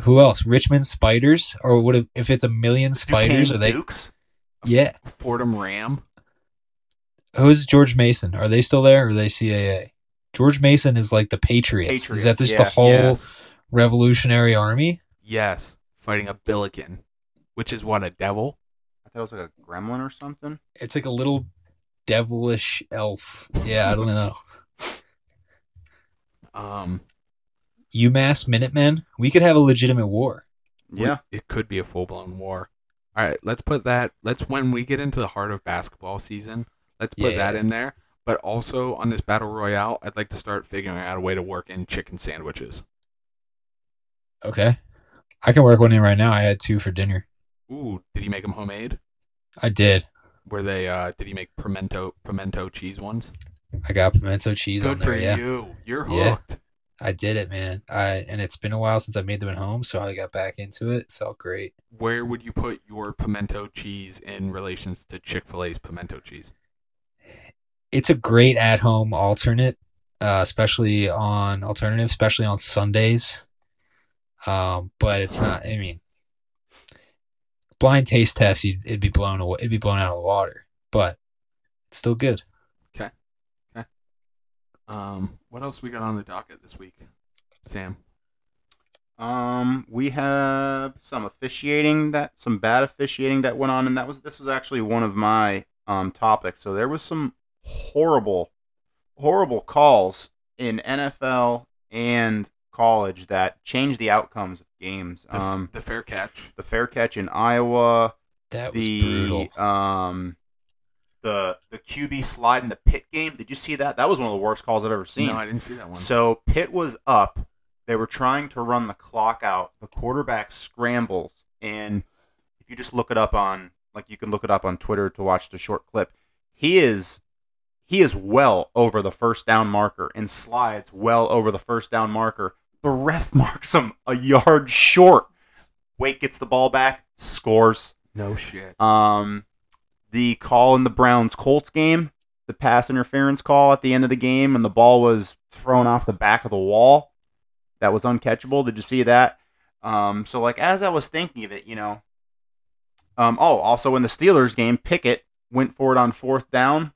Who else? Richmond Spiders, or would it, if it's a million spiders? Duquesne Are they? Dukes? Yeah. Fordham Ram? Who's George Mason? Are they still there? Or are they CAA? George Mason is like the Patriots. is that just yeah. the whole Yes. Revolutionary Army? Yes. Fighting a Billiken, which is what a devil. I thought it was like a gremlin or something. It's like a little devilish elf. Yeah, I don't know. Um, UMass Minutemen. We could have a legitimate war. we- Yeah. it could be a full blown war. All right, let's put that. Let's when we get into the heart of basketball season, let's put Yeah. that in there. But also on this battle royale, I'd like to start figuring out a way to work in chicken sandwiches. Okay. I can work one in right now. I had two for dinner. Ooh, did he make them homemade? I did. Were they? uh Did he make pimento pimento cheese ones? I got pimento cheese Good on there. for yeah. you. You're Yeah. hooked. I did it, man. I and it's been a while since I made them at home, so I got back into it. Felt great. Where would you put your pimento cheese in relations to Chick Fil A's pimento cheese? It's a great at-home alternate, uh, especially on alternative, especially on Sundays. Um, but it's not. I mean, blind taste test, you'd, it'd be blown away. It'd be blown out of the water, but it's still good. Okay. Okay. Um, what else we got on the docket this week, Sam? Um, we have some officiating that some bad officiating that went on, and that was this was actually one of my um topics. So there was some horrible, horrible calls in NFL and college that change the outcomes of games. The, Um, the fair catch. the fair catch in Iowa, That was the brutal. um, the the QB slide in the Pitt game. Did you see that? That was one of the worst calls I've ever seen. No, I didn't see that one. So Pitt was up. They were trying to run the clock out. The quarterback scrambles, and if you just look it up on, like you can look it up on Twitter to watch the short clip. He is, he is well over the first down marker and slides well over the first down marker. The ref marks him a yard short. Wake gets the ball back, scores. no shit. Um, the call in the Browns Colts game, the pass interference call at the end of the game, and the ball was thrown off the back of the wall. That was uncatchable. Did you see that? Um, so like as I was thinking of it, you know. Um, oh, also in the Steelers game, Pickett went for it on fourth down,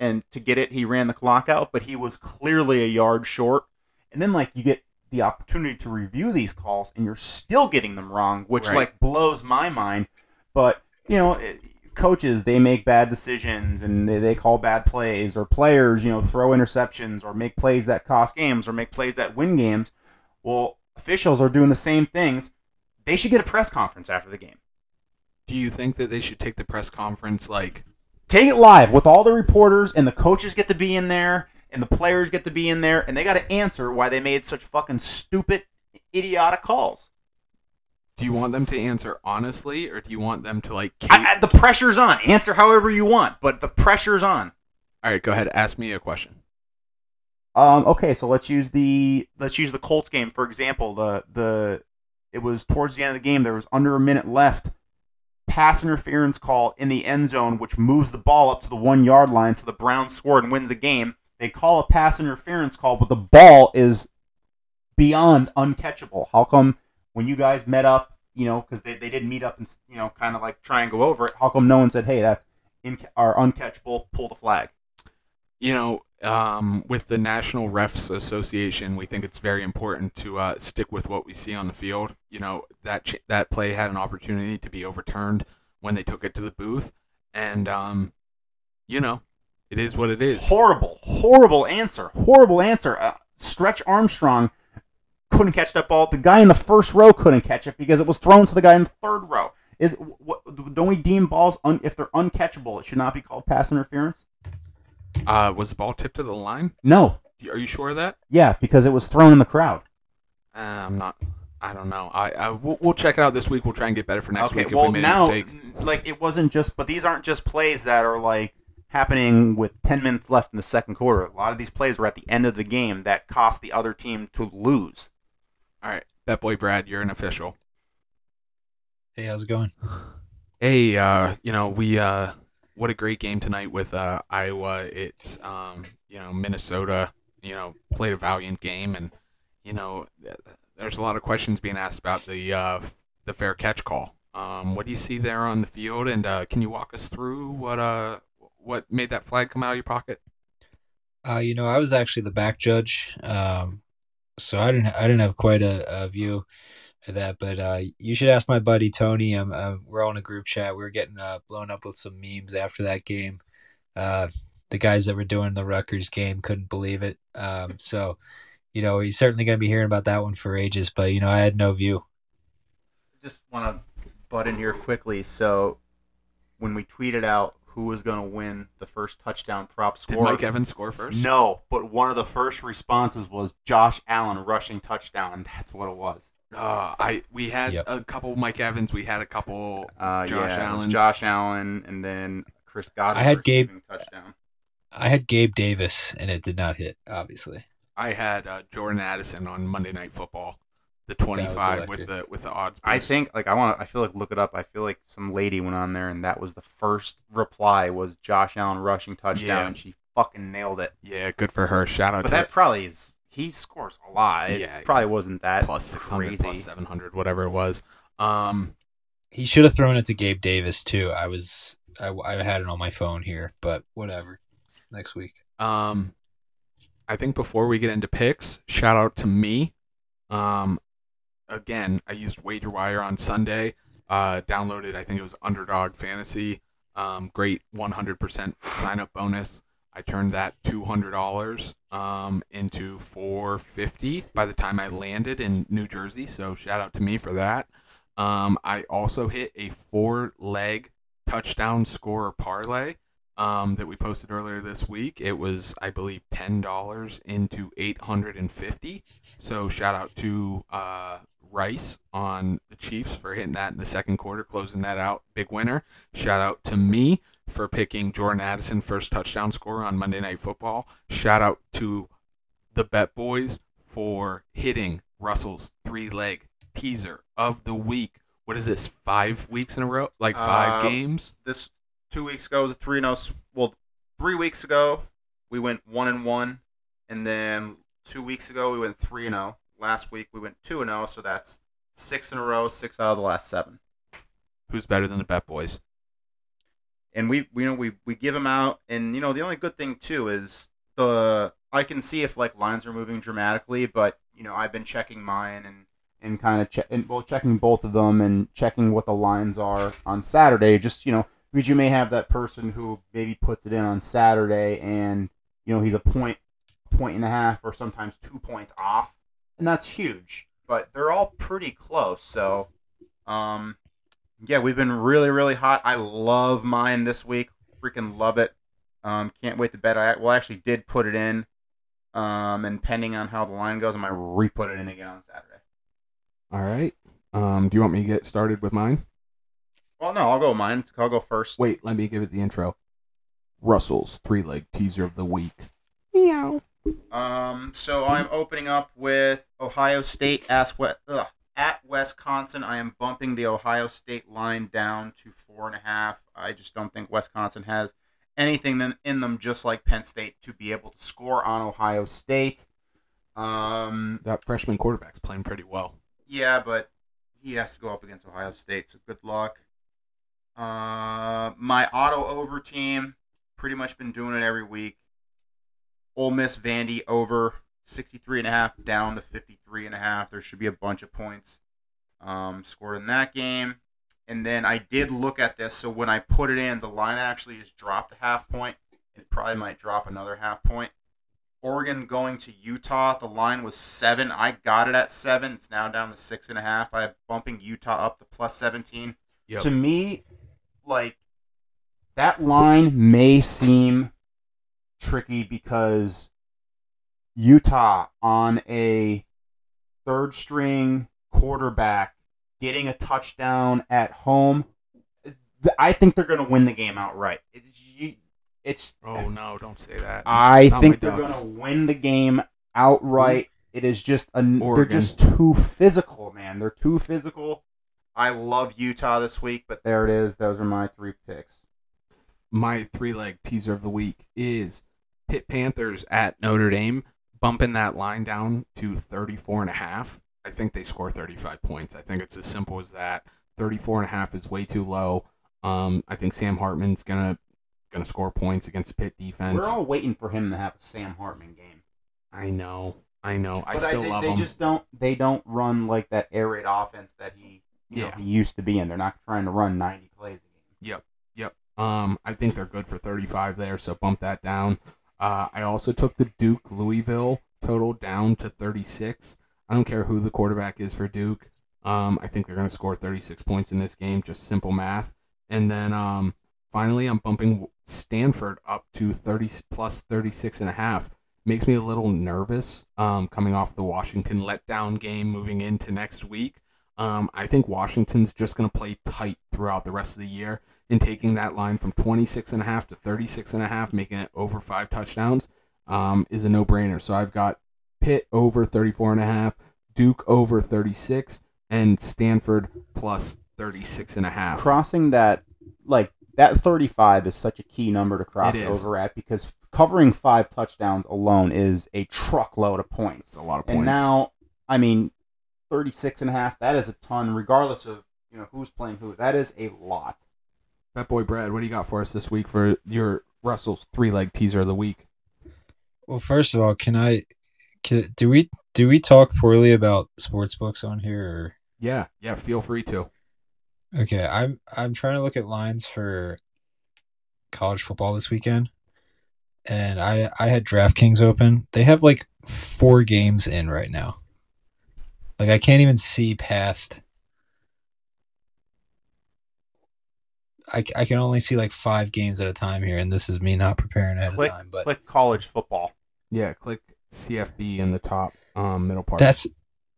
and to get it, he ran the clock out, but he was clearly a yard short. And then like you get the opportunity to review these calls, and you're still getting them wrong, which Right. like blows my mind. But you know, it- coaches they make bad decisions and they, they call bad plays, or players you know throw interceptions or make plays that cost games or make plays that win games. Well, officials are doing the same things. They should get a press conference after the game. Do you think that they should take the press conference like Take it live with all the reporters and the coaches get to be in there and the players get to be in there and they got to answer why they made such fucking stupid, idiotic calls. do you want them to answer honestly or do you want them to like. I, I- the pressure's on. Answer however you want, but the pressure's on. All right, go ahead. Ask me a question. Um, okay, so let's use the let's use the Colts game for example. The the it was towards the end of the game. There was under a minute left. Pass interference call in the end zone, which moves the ball up to the one yard line, so the Browns score and win the game. They call a pass interference call, but the ball is beyond uncatchable. How come when you guys met up, you know, because they, they did meet up and you know, kind of like try and go over it? How come no one said, "Hey, that's in, are uncatchable"? Pull the flag. You know, um, with the National Refs Association, we think it's very important to uh, stick with what we see on the field. You know, that ch- that play had an opportunity to be overturned when they took it to the booth, and um, you know, it is what it is. Horrible, horrible answer. Horrible answer. Uh, Stretch Armstrong couldn't catch that ball. The guy in the first row couldn't catch it because it was thrown to the guy in the third row. Is what, don't we deem balls un, if they're uncatchable? It should not be called pass interference. Uh, was the ball tipped to the line? No. Are you sure of that? Yeah, because it was thrown in the crowd. Uh, I'm not. I don't know. I, I we'll, we'll check it out this week. We'll try and get better for next okay, week if well we made now, a mistake. like it wasn't just, but these aren't just plays that are like happening with ten minutes left in the second quarter. A lot of these plays were at the end of the game that cost the other team to lose. All right, Bet Boy Brad, you're an official. Hey, how's it going? Hey, uh, you know, we uh what a great game tonight with uh Iowa. It's um, you know, Minnesota, you know, played a valiant game and you know, there's a lot of questions being asked about the uh the fair catch call. Um, what do you see there on the field and uh can you walk us through what uh what made that flag come out of your pocket? Uh, you know, I was actually the back judge, um, so I didn't I didn't have quite a, a view that. But uh, you should ask my buddy Tony. Um, uh, we're all in a group chat. We were getting uh, blown up with some memes after that game. Uh, the guys that were doing the Rutgers game couldn't believe it. Um, so, you know, he's certainly going to be hearing about that one for ages. But you know, I had no view. just want to butt in here quickly. So, when we tweeted out who was going to win the first touchdown prop score. Did score, Mike Evans score first? no, but one of the first responses was Josh Allen rushing touchdown, and that's what it was. Uh, I we had Yep. a couple Mike Evans, we had a couple Uh, Josh yeah, it was Allen's. Josh Allen, and then Chris Godwin. I had Gabe- touchdown. I had Gabe Davis, and it did not hit. Obviously, I had uh, Jordan Addison on Monday Night Football, the 25 with the with the odds. I think like I want to. I feel like look it up. I feel like some lady went on there and that was the first reply was Josh Allen rushing touchdown Yeah. and she fucking nailed it. yeah, good for her. Shout out But to that probably is. He scores a lot. It Yeah, probably wasn't that plus 600, crazy. plus 700, whatever it was. Um, He should have thrown it to Gabe Davis too. I was I, I had it on my phone here, but whatever. Next week. Um, I think before we get into picks, shout out to me. Um, again, I used WagerWire on Sunday. Uh, downloaded, I think it was Underdog Fantasy. Um, great 100% sign up bonus. I turned that $200 um, into 450 by the time I landed in New Jersey. So shout out to me for that. Um, I also hit a four leg touchdown scorer parlay um, that we posted earlier this week. It was, I believe, ten dollars into eight hundred and fifty. So shout out to uh, Rice on the Chiefs for hitting that in the second quarter, closing that out, big winner. Shout out to me for picking Jordan Addison first touchdown scorer on Monday Night Football. Shout out to the Bet Boys for hitting Russell's three leg teaser of the week. What is this? Five weeks in a row? Like five Uh, games? This two weeks ago was a three zero. Well, three weeks ago we went one and one, and then two weeks ago we went three and zero. Last week we went two and zero, so that's six in a row, six out of the last seven. Who's better than the Bet Boys? And we we you know we we give them out and you know the only good thing too is the I can see if like lines are moving dramatically but you know I've been checking mine and and kind of check and well checking both of them and checking what the lines are on Saturday. Just you know because you may have that person who maybe puts it in on Saturday and you know he's a point point and a half or sometimes two points off and that's huge. But they're all pretty close so um yeah, we've been really, really hot. I love mine this week. Freaking love it. Um, can't wait to bet. I well, I actually did put it in. Um, and pending on how the line goes, I might re-put it in again on Saturday. All right. Um, do you want me to get started with mine? Well, no, I'll go mine. I'll go first. Wait, let me give it the intro. Russell's three leg teaser of the week. Meow. Um, so I'm opening up with Ohio State ask what ugh, at Wisconsin. I am bumping the Ohio State line down to four and a half. I just don't think Wisconsin has anything in them, just like Penn State, to be able to score on Ohio State. Um, That freshman quarterback's playing pretty well. yeah, but he has to go up against Ohio State, so good luck. Uh, my auto over team, pretty much been doing it every week. Ole Miss Vandy over 63 and a half down to 53 and a half. There should be a bunch of points um, scored in that game. And then I did look at this, so when I put it in, the line actually has dropped a half point. It probably might drop another half point. Oregon going to Utah. The line was seven. I got it at seven. It's now down to six and a half. I'm bumping Utah up to plus 17. Yep. To me, like, that line may seem tricky because Utah on a third string quarterback getting a touchdown at home. I think they're going to win the game outright. It's, Oh no, don't say that. I Not think they're going to win the game outright. It is just a, they're just too physical, man. They're too physical. I love Utah this week, but there it is. Those are my three picks. My three leg teaser of the week is Pitt Panthers at Notre Dame, bumping that line down to 34 and a half. I think they score 35 points. I think it's as simple as that. 34 and a half is way too low. Um, I think Sam Hartman's gonna gonna score points against Pitt defense. We're all waiting for him to have a Sam Hartman game. I know, I know. I But still they, love they him. just don't. They don't run like that air raid offense that he, you know, he used to be in. They're not trying to run ninety plays a game. Yep, yep. Um, I think they're good for 35 there, so bump that down. Uh, I also took the Duke Louisville total down to 36. I don't care who the quarterback is for Duke. Um, I think they're going to score 36 points in this game, just simple math. And then um, finally, I'm bumping Stanford up to 30 plus 36 and a half. Makes me a little nervous um, coming off the Washington letdown game moving into next week. Um, I think Washington's just going to play tight throughout the rest of the year and taking that line from 26 and a half to 36 and a half, making it over five touchdowns, um, is a no-brainer. So I've got Pitt over 34 and a half, Duke over 36, and Stanford plus 36 and a half. crossing that like that 35 is such a key number to cross over at because covering five touchdowns alone is a truckload of points It's a lot of points. and now i mean 36 and a half that is a ton regardless of you know who's playing who that is a lot Bet Boy Brad, what do you got for us this week for your Russell's three leg teaser of the week? Well, first of all, can I? Can, do we do we talk poorly about sports books on here? Yeah, yeah, feel free to. Okay, I'm I'm trying to look at lines for college football this weekend, and I I had DraftKings open. They have like four games in right now. Like I can't even see past. I, I can only see like five games at a time here, and this is me not preparing ahead click of time. But click college football Yeah, click CFB in the top um, middle part. that's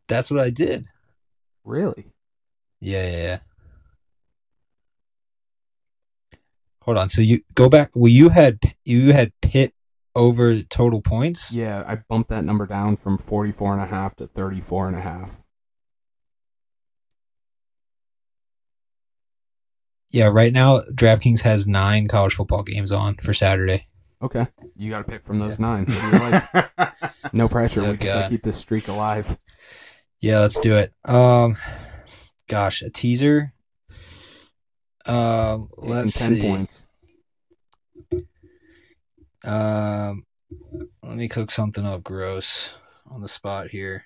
that's what I did. really Yeah, yeah, yeah. Hold on. So you go back. Well, you had you had Pitt over total points. yeah. I bumped that number down from 44 and a half to 34 and a half. Yeah, right now DraftKings has nine college football games on for Saturday. Okay, you got to pick from those nine. What do you like? no pressure. Oh, we just got to keep this streak alive. Yeah, let's do it. Um, gosh, a teaser. Um, Getting let's 10 see. points. Um, let me cook something up gross on the spot here.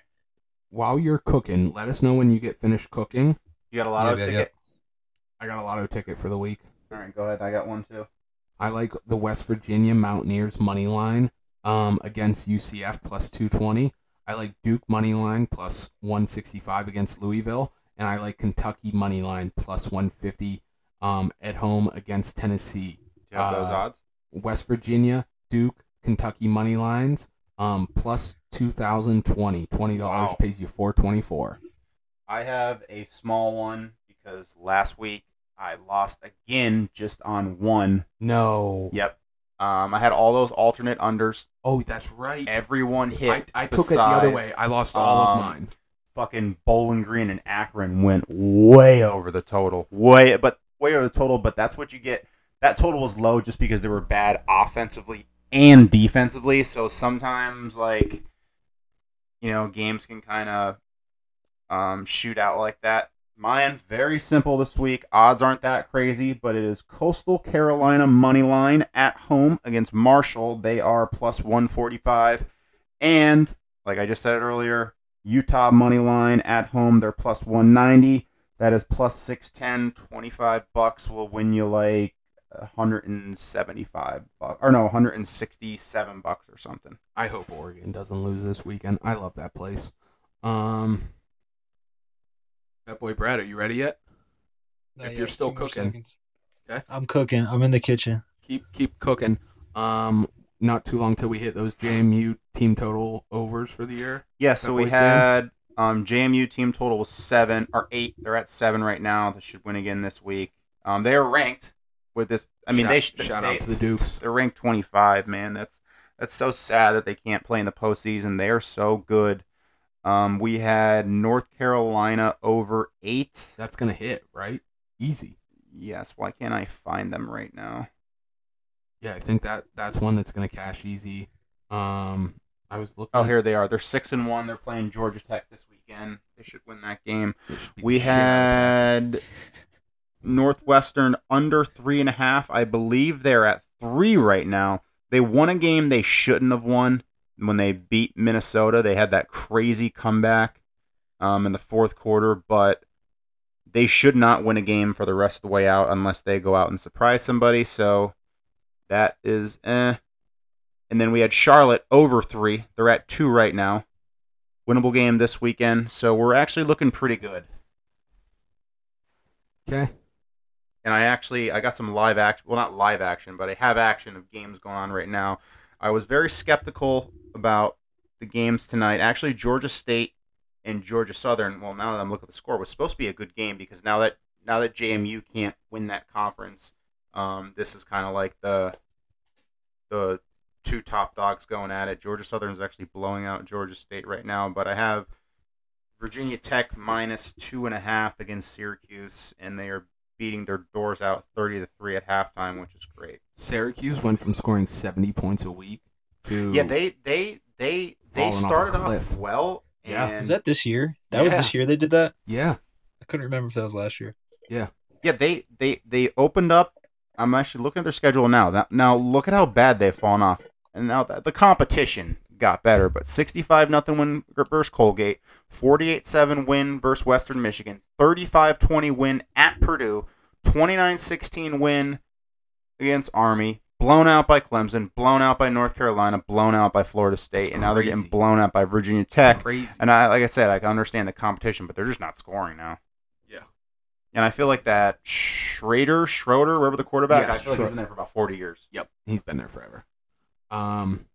While you're cooking, let us know when you get finished cooking. you got a lot of Yeah, yeah, ticket I got a lotto ticket for the week. all right go ahead i got one too I like the West Virginia Mountaineers money line um, against UCF plus 220. I like Duke money line plus 165 against Louisville, and I like Kentucky money line plus 150 um, at home against Tennessee. do you have those Uh, odds West Virginia, Duke, Kentucky money lines um, plus 2020. $20 Wow. pays you 424. I have a small one because last week I lost again just on one. No. Yep. Um, I had all those alternate unders. Oh, that's right. Everyone hit. I, I took it the other way. I lost all of um, mine. Fucking Bowling Green and Akron went way over the total. Way, but way over the total. But that's what you get. That total was low just because they were bad offensively and defensively. So sometimes, like, you know, games can kind of um, shoot out like that. Mine very simple this week. Odds aren't that crazy, but it is Coastal Carolina money line at home against Marshall. They are plus 145, and like I just said earlier, Utah money line at home. They're plus 190. That is plus 610. 25 bucks will win you like 175 bucks, or no, 167 bucks or something. I hope Oregon doesn't lose this weekend. I love that place. Um, Bet Boy Brad, are you ready yet? If you're still cooking. Okay. I'm cooking. I'm in the kitchen. Keep keep cooking. Um, not too long till we hit those JMU team total overs for the year. Yeah, so we Sam? had um, JMU team total was seven or eight. They're at seven right now. They should win again this week. Um, they are ranked with this. I mean, shout, they should shout they, out to the Dukes. They're ranked twenty five. Man, that's that's so sad that they can't play in the postseason. They are so good. Um, we had North Carolina over eight. That's gonna hit right, easy. Yes. Why can't I find them right now? Yeah, I think that that's one that's gonna cash easy. Um, I was looking. Oh, here they are. They're six and one. They're playing Georgia Tech this weekend. They should win that game. It should be the We shit out of Tech. had Northwestern under three and a half. I believe they're at three right now. They won a game they shouldn't have won when they beat Minnesota. They had that crazy comeback um, in the fourth quarter, but they should not win a game for the rest of the way out unless they go out and surprise somebody. So that is eh. And then we had Charlotte over three. They're at two right now. Winnable game this weekend. So we're actually looking pretty good. Okay. and I actually I got some live action. Well, not live action, but I have action of games going on right now. I was very skeptical about the games tonight. Actually, Georgia State and Georgia Southern. Well, now that I'm looking at the score, was supposed to be a good game because now that now that JMU can't win that conference, um, this is kind of like the the two top dogs going at it. Georgia Southern is actually blowing out Georgia State right now, but I have Virginia Tech minus two and a half against Syracuse, and they are beating their doors out thirty to three at halftime, which is great. Syracuse went from scoring 70 points a week to Yeah, they they they they Falling off started off well, Yeah. and Was that this year? That was this year they did that. yeah I couldn't remember if that was last year. Yeah, yeah they they they opened up. I'm actually looking at their schedule now. That, now look at how bad they've fallen off, and now the, the competition got better. But 65 nothing win versus Colgate, 48-7 win versus Western Michigan, 35-20 win at Purdue, 29-16 win against Army, blown out by Clemson, blown out by North Carolina, blown out by Florida State, and now they're getting blown out by Virginia Tech. crazy And I, like I said, I can understand the competition, but they're just not scoring now. yeah And I feel like that Shrader, Schroeder, wherever the quarterback, Yeah, I feel like he's Schro- been there for about 40 years. yep he's been there forever um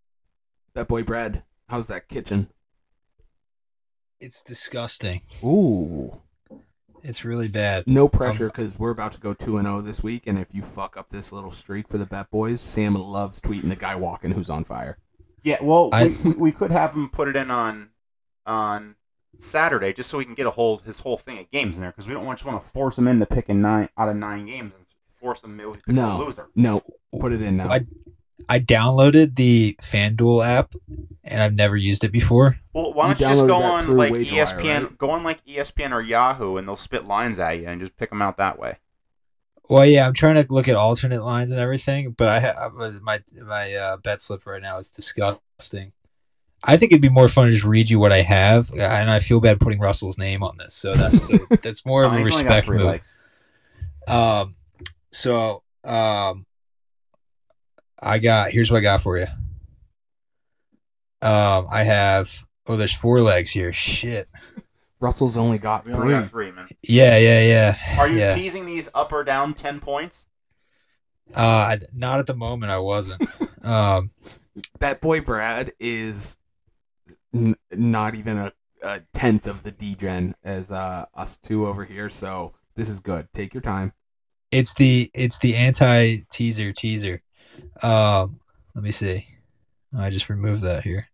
Bet Boy Brad, how's that kitchen It's disgusting. ooh It's really bad. no um, pressure because we're about to go 2 and 0 this week and if you fuck up this little streak for the bet boys sam loves tweeting the guy walking who's on fire Yeah, well, I- we, we, we could have him put it in on on Saturday just so we can get a hold his whole thing of games in there because we don't want, just want to force him into picking nine out of nine games and force him to No. a loser. no put it in now I- I downloaded the FanDuel app and I've never used it before. Well, why don't you just go on like WagerWire, ESPN, right? go on like ESPN or Yahoo, and they'll spit lines at you and just pick them out that way. Well, yeah, I'm trying to look at alternate lines and everything, but I have my my uh, bet slip right now is disgusting. I think it'd be more fun to just read you what I have, and I feel bad putting Russell's name on this, so that that's more of a He's only got respect three move. legs. Um, so um, I got here's what I got for you. Um, I have oh, there's four legs here. Shit. russell's only got We only three got three, man. Yeah, yeah, yeah. Are you yeah. teasing these up or down ten points? Uh, not at the moment. I wasn't. um, Bet Boy Brad is n- not even a, a tenth of the degen as uh, us two over here. So this is good. Take your time. it's the it's the anti teaser teaser. Um, let me see. I just removed that here.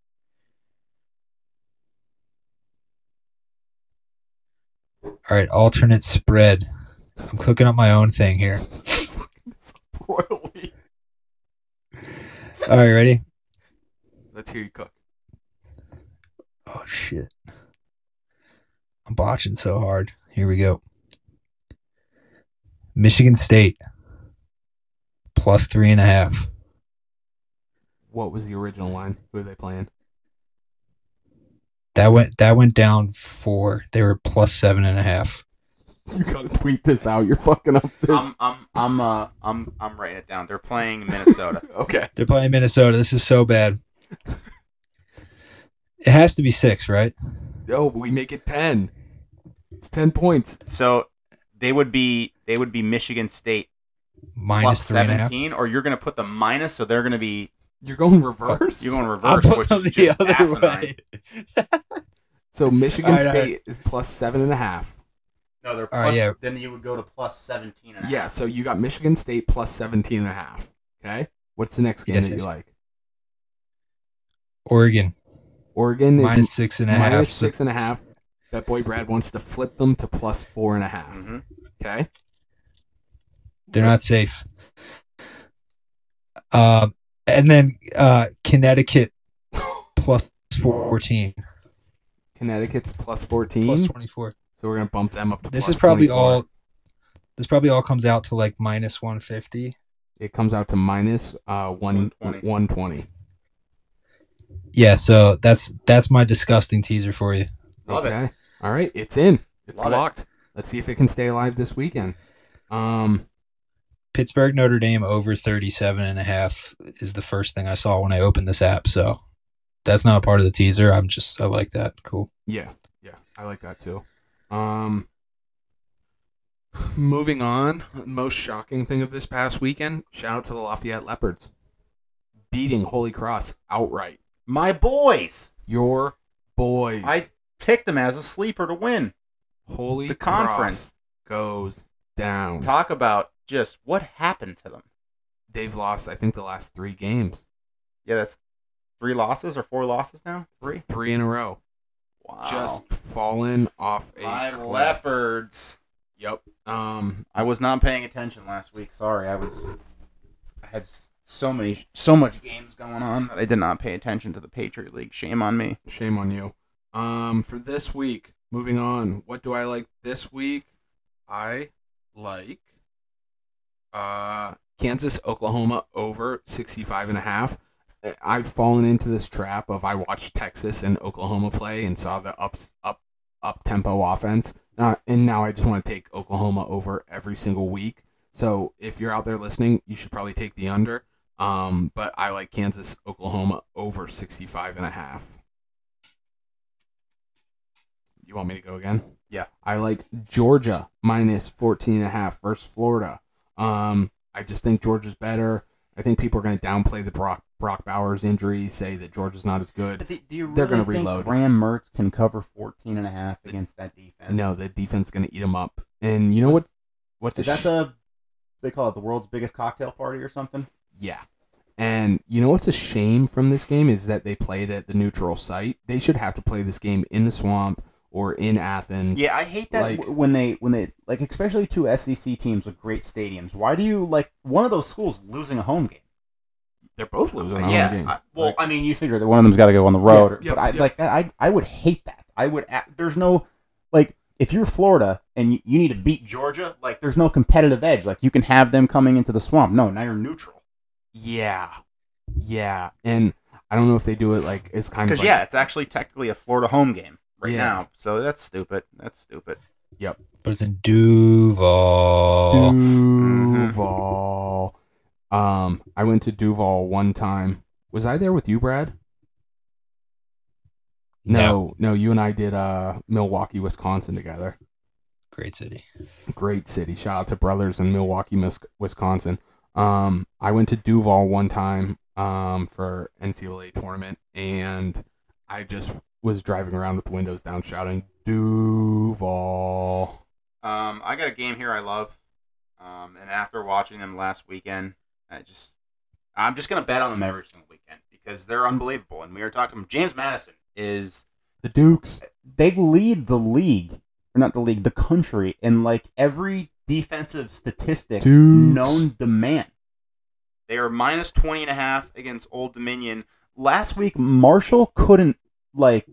All right, alternate spread. I'm cooking up my own thing here. All right, ready? Let's hear you cook. Oh shit. I'm botching so hard. Here we go. Michigan State plus three and a half. What was the original line? Who are they playing? That went that went down four. They were plus seven and a half. You gotta tweet this out. You're fucking up this. I'm I'm I'm uh I'm I'm writing it down. They're playing Minnesota. okay. They're playing Minnesota. This is so bad. It has to be six, right? No, but we make it ten. It's ten points. so they would be they would be Michigan State Minus plus three and a half. seventeen, or you're gonna put the minus, so they're gonna be You're going reverse. you're going I'll reverse, put which them is the just other asinine. way. so Michigan All right, all State is plus seven and a half. No, they're All right, plus, yeah. then you would go to plus 17 and a half. Yeah. So you got Michigan State plus 17 and a half. Okay. What's the next game Yes, that yes. you like? Oregon Oregon is minus six and a half. minus six and a half. Bet Boy Brad wants to flip them to plus four and a half. Mhm. Okay. They're not safe. Um, and then uh, Connecticut plus fourteen, Connecticut's plus 14. plus twenty four. so we're going to bump them up to This plus is probably 24. all. This probably all comes out to like minus one fifty. It comes out to minus uh, one, 120. 120. Yeah, so that's that's my disgusting teaser for you. Love it. okay. All right. It's in. It's Love it. locked. Let's see if it can stay alive this weekend. Um, Pittsburgh Notre Dame over 37 and a half is the first thing I saw when I opened this app. So that's not a part of the teaser. I'm just I like that. Cool. Yeah, yeah, I like that too. Um, moving on, most shocking thing of this past weekend. Shout out to the Lafayette Leopards, beating Holy Cross outright. My boys. Your boys, I picked them as a sleeper to win. Holy the Cross conference. goes down. Talk about just what happened to them. They've lost, I think, the last three games. Yeah, that's three losses or four losses now. Three. Three in a row. Wow. Just fallen off a my cliff. Leopards. Yep. Um. I was not paying attention last week. Sorry, I was. I had so many, so much games going on that I did not pay attention to the Patriot League. Shame on me. Shame on you. Um. For this week, moving on. What do I like this week? I like. Uh, Kansas Oklahoma over 65 and a half. I've fallen into this trap of I watched Texas and Oklahoma play and saw the ups up up tempo offense. Uh, and now I just want to take Oklahoma over every single week. So if you're out there listening, you should probably take the under. Um, but I like Kansas Oklahoma over 65 and a half. You want me to go again? Yeah. I like Georgia minus 14 and a half versus Florida. Um, I just think Georgia's better. I think people are going to downplay the Brock Brock Bowers injury, say that Georgia's not as good. do, do you They're gonna reload. Graham Mertz can cover 14 and a half against that defense? No, the defense is going to eat them up. And you know what? What's Is that sh- the they call it the world's biggest cocktail party or something? Yeah. And you know what's a shame from this game is that they played at the neutral site. They should have to play this game in the swamp or in Athens. Yeah, I hate that Like- when they when they like especially two SEC teams with great stadiums. Why do you like one of those schools losing a home game? They're both losing a yeah, home game. I, well, Like, I mean, you figure that one of them's got to go on the road, Yeah, but I yeah. like that. I I would hate that. I would. There's no like if you're Florida and you, you need to beat Georgia, like there's no competitive edge. Like you can have them coming into the swamp. No, now you're neutral. yeah. Yeah. And I don't know if they do it like it's kind of Because like, yeah, it's actually technically a Florida home game right Yeah. now. So that's stupid. That's stupid. Yep. But it's in Duval. Duval. Um, I went to Duval one time. Was I there with you, Brad? No, no, you and I did uh Milwaukee, Wisconsin together. Great city. Great city. Shout out to brothers in Milwaukee, Mis- Wisconsin. Um, I went to Duval one time um for NCAA tournament, and I just was driving around with the windows down, shouting Duval. Um, I got a game here I love. Um, and after watching them last weekend, I just I'm just gonna bet on them every single weekend because they're unbelievable. And we were talking James Madison is The Dukes. they lead the league or not the league, the country in like every defensive statistic Dukes. known to man. They are minus 20 and a half against Old Dominion. Last week Marshall couldn't like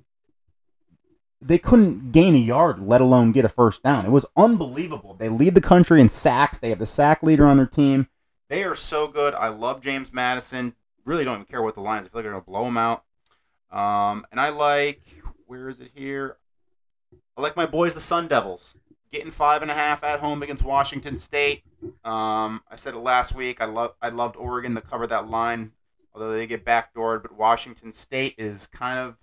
they couldn't gain a yard, let alone get a first down. It was unbelievable. They lead the country in sacks. They have the sack leader on their team. They are so good. I love James Madison. Really don't even care what the line is. I feel like they're to blow them out. Um, and I like, where is it here? I like my boys, the Sun Devils, getting five and a half at home against Washington State. Um, I said it last week. I love, I loved Oregon to cover that line, although they get backdoored. But Washington State is kind of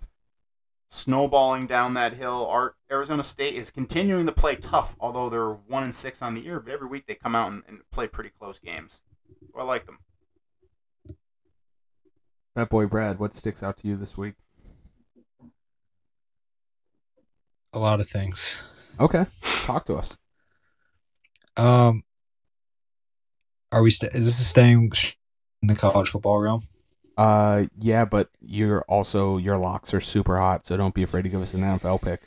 snowballing down that hill. Our Arizona State is continuing to play tough, although they're one and six on the year. But every week they come out and, and play pretty close games. So I like them. Bet Boy Brad, what sticks out to you this week? A lot of things. Okay, talk to us. Um, are we? St- is this staying in the college football realm? Uh, yeah, but you're also your locks are super hot, so don't be afraid to give us an NFL pick.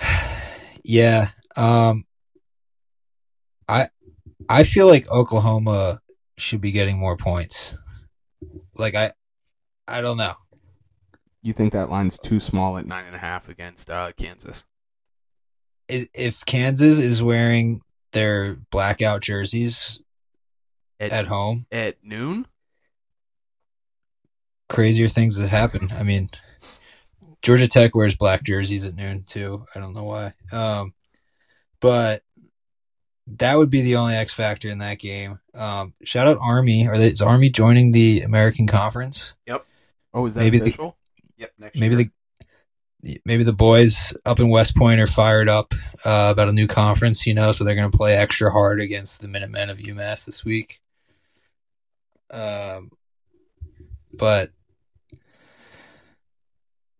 Yeah. Um, I I feel like Oklahoma should be getting more points. Like I, I don't know. You think that line's too small at nine and a half against uh, Kansas? If Kansas is wearing their blackout jerseys At, at home, at noon? Crazier things that happen. I mean, Georgia Tech wears black jerseys at noon too. I don't know why. Um, but that would be the only X factor in that game. Um, shout out Army. Are they, is Army joining the American Conference? Yep. Oh, is that Maybe the- Yep. Next Maybe year. the maybe the boys up in West Point are fired up uh, about a new conference. You know, so they're going to play extra hard against the Minutemen of UMass this week. Um, but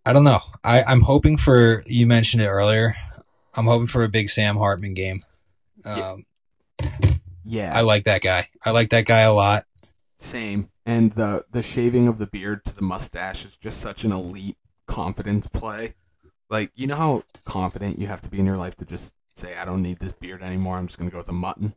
I don't know. I, I'm hoping for you mentioned it earlier. I'm hoping for a big Sam Hartman game. Yeah. Um, yeah. I like that guy. I like that guy a lot. Same. And the the shaving of the beard to the mustache is just such an elite confidence play. Like, you know how confident you have to be in your life to just say, I don't need this beard anymore. I'm just gonna go with the mutton.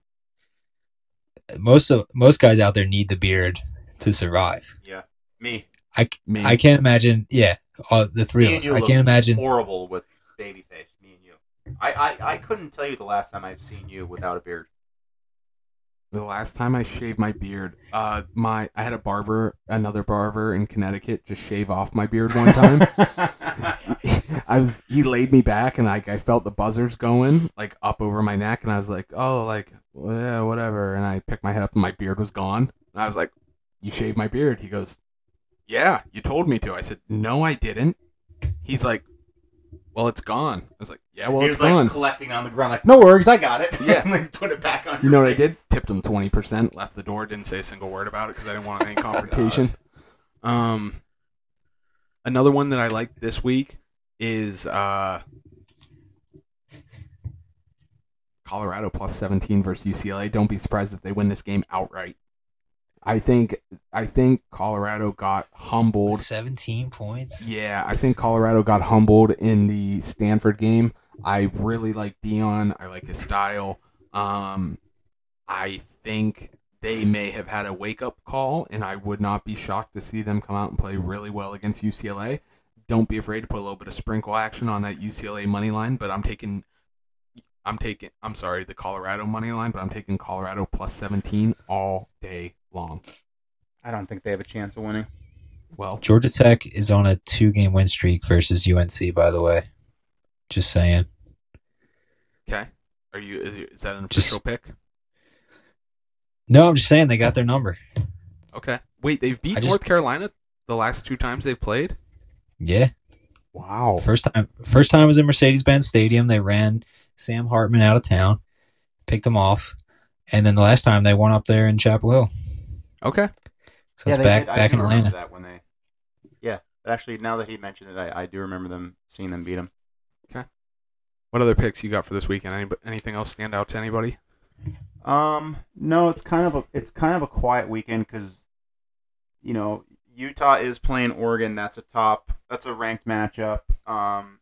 Most of most guys out there need the beard to survive. Yeah, me. I, Me. I can't imagine. Yeah, all, the three Me of us. you I can't imagine. horrible with baby face. Me and you. I, I I couldn't tell you the last time I've seen you without a beard. The last time I shaved my beard, uh, my I had a barber, another barber in Connecticut, just shave off my beard one time. I was he laid me back and like I felt the buzzers going like up over my neck and I was like, oh, like well, yeah, whatever. And I picked my head up and my beard was gone. And I was like, you shaved my beard? He goes, yeah, you told me to. I said, no, I didn't. He's like, well, it's gone. I was like, yeah, well, he it's was like gone. collecting on the ground, like, no worries, I got it. Yeah. and like put it back on. You know what I did? Tipped him twenty percent. Left the door. Didn't say a single word about it because I didn't want any confrontation. Um, another one that I like this week is uh, Colorado plus seventeen versus UCLA. Don't be surprised if they win this game outright. I think I think Colorado got humbled. Seventeen points. Yeah, I think Colorado got humbled in the Stanford game. I really like Deion. I like his style. Um, I think they may have had a wake up call, and I would not be shocked to see them come out and play really well against UCLA. Don't be afraid to put a little bit of sprinkle action on that UCLA money line, but I'm taking. I'm taking. I'm sorry, the Colorado money line, but I'm taking Colorado plus 17 all day long. I don't think they have a chance of winning. Well, Georgia Tech is on a two-game win streak versus UNC. By the way, just saying. okay. Are you? Is, is that an Just- official pick? No, I'm just saying they got their number. Okay. Wait, they've beat I just- North Carolina the last two times they've played. Yeah, Wow. first time. First time was in Mercedes-Benz Stadium. They ran Sam Hartman out of town, picked him off, and then the last time they won up there in Chapel Hill. Okay. So it's back back in do remember Atlanta. That when they, yeah, actually, now that he mentioned it, I, I do remember them seeing them beat him. Okay. What other picks you got for this weekend? Any, anything else stand out to anybody? Um, no, it's kind of a it's kind of a quiet weekend because, you know, Utah is playing Oregon. That's a top. That's a ranked matchup. Um,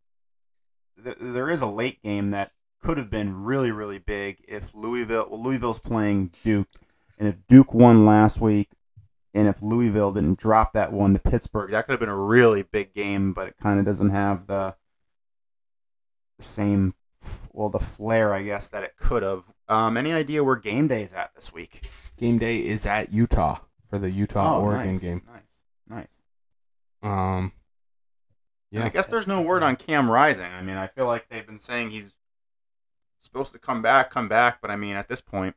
th- there is a late game that could have been really really big if Louisville. Well, Louisville's playing Duke, and if Duke won last week, and if Louisville didn't drop that one to Pittsburgh, that could have been a really big game. But it kind of doesn't have the the same well the flair I guess that it could have. Um, any idea where game day is at this week? Game day is at Utah for the Utah Oregon Oh, nice, game. Nice, nice. Um. Yeah, Yeah. I guess there's no word on Cam Rising. I mean, I feel like they've been saying he's supposed to come back, come back, but I mean, at this point,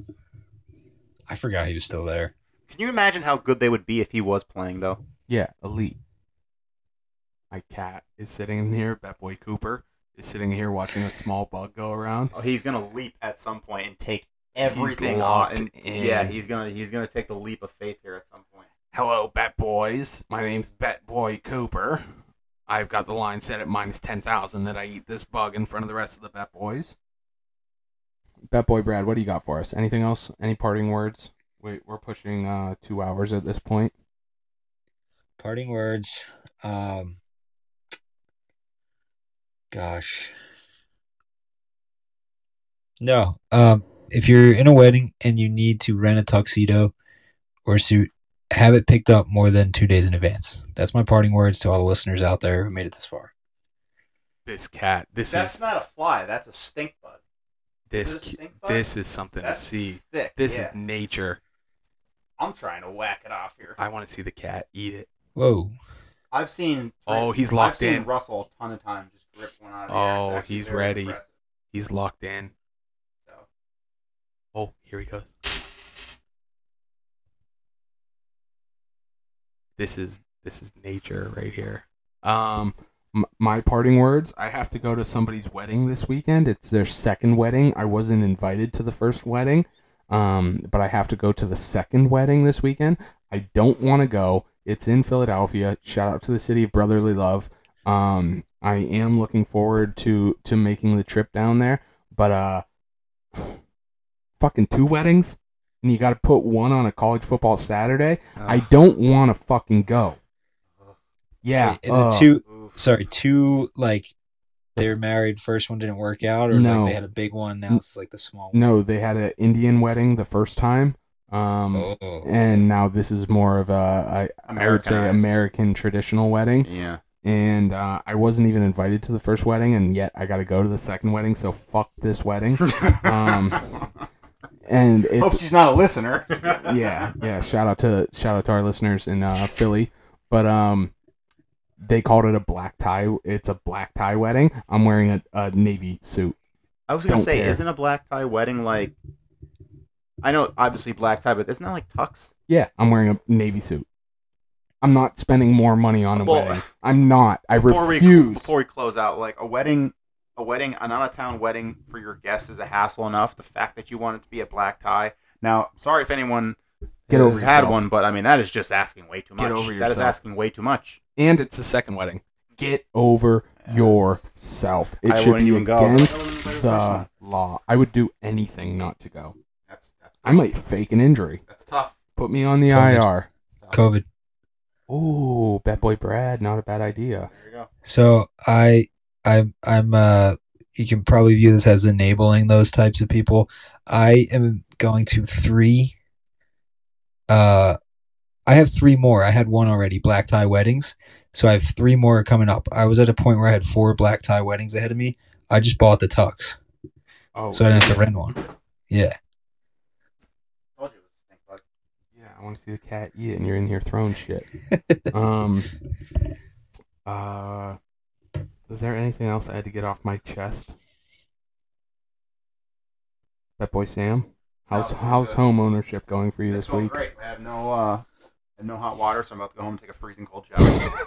I forgot he was still there. can you imagine how good they would be if he was playing though? Yeah, elite. My cat is sitting in here. Bet Boy Cooper is sitting here watching a small bug go around. Oh, he's gonna leap at some point and take everything locked on. And, in. Yeah, he's gonna he's gonna take the leap of faith here at some point. Hello, Bet Boys. My name's Bet Boy Cooper. I've got the line set at minus 10,000 that I eat this bug in front of the rest of the Bet Boys. Bet Boy Brad, what do you got for us? Anything else? Any parting words? Wait, we're pushing uh, two hours at this point. Parting words. Um, gosh. No. Um, if you're in a wedding and you need to rent a tuxedo or suit, have it picked up more than two days in advance. That's my parting words to all the listeners out there who made it this far. This cat, this That's is not a fly. That's a stink bug. This Is it a cu- stink bug? this is something That's to see. thick. This yeah. is nature. I'm trying to whack it off here. I want to see the cat eat it. Whoa. I've seen. Oh, he's I've locked seen in. Russell a ton of times just grip one out of the Oh, actually he's ready. impressive. He's locked in. So, Oh, here he goes. This is this is nature right here. Um, m- my parting words. I have to go to somebody's wedding this weekend. It's their second wedding. I wasn't invited to the first wedding, um, but I have to go to the second wedding this weekend. I don't want to go. It's in Philadelphia. Shout out to the city of brotherly love. Um, I am looking forward to to making the trip down there, but uh, fucking two weddings. and you got to put one on a college football Saturday, I don't want to fucking go. Yeah. Wait, is ugh. it two? Oof. Sorry, two like they were married. First one didn't work out, or was No. like they had a big one. Now it's like the small one. No, they had an Indian wedding the first time. Um, Oh, and now this is more of a I, I would say American traditional wedding. Yeah. And uh, I wasn't even invited to the first wedding, and yet I got to go to the second wedding. So fuck this wedding. Um, And Hope she's not a listener. yeah, yeah. Shout out to shout out to our listeners in uh, Philly, but um, they called it a black tie. It's a black tie wedding. I'm wearing a, a navy suit. I was gonna Don't say, care. isn't a black tie wedding like? I know, obviously black tie, but isn't that like tux? Yeah, I'm wearing a navy suit. I'm not spending more money on a Well, wedding. I'm not. I before refuse. We, before we close out, like a wedding, a wedding, an out of town wedding for your guests is a hassle enough. The fact that you want it to be a black tie. Now, sorry if anyone Get has over had yourself. one, but I mean that is just asking way too much. Get over That is yourself. asking way too much. And it's a second wedding. Get over Yes. yourself. It I should wouldn't be even go. against go the first the one. law. I would do anything not to go. That's that's I might fake an injury. that's tough. Put me on the COVID. IR. COVID. Ooh, Bet Boy Brad, not a bad idea. There you go. So I, I'm I'm. Uh, you can probably view this as enabling those types of people. I am going to three. Uh, I have three more. I had one already. Black tie weddings. So I have three more coming up. I was at a point where I had four black tie weddings ahead of me. I just bought the tux, Oh, so I didn't have to rent one. Yeah. Told you it was a stink bug. yeah. I want to see the cat eat it, and you're in here throwing shit. um. Uh. Is there anything else I had to get off my chest? Bet Boy Sam, how's No, how's home ownership going for you It's this week? great. I have no uh, Have no hot water, so I'm about to go home and take a freezing cold shower.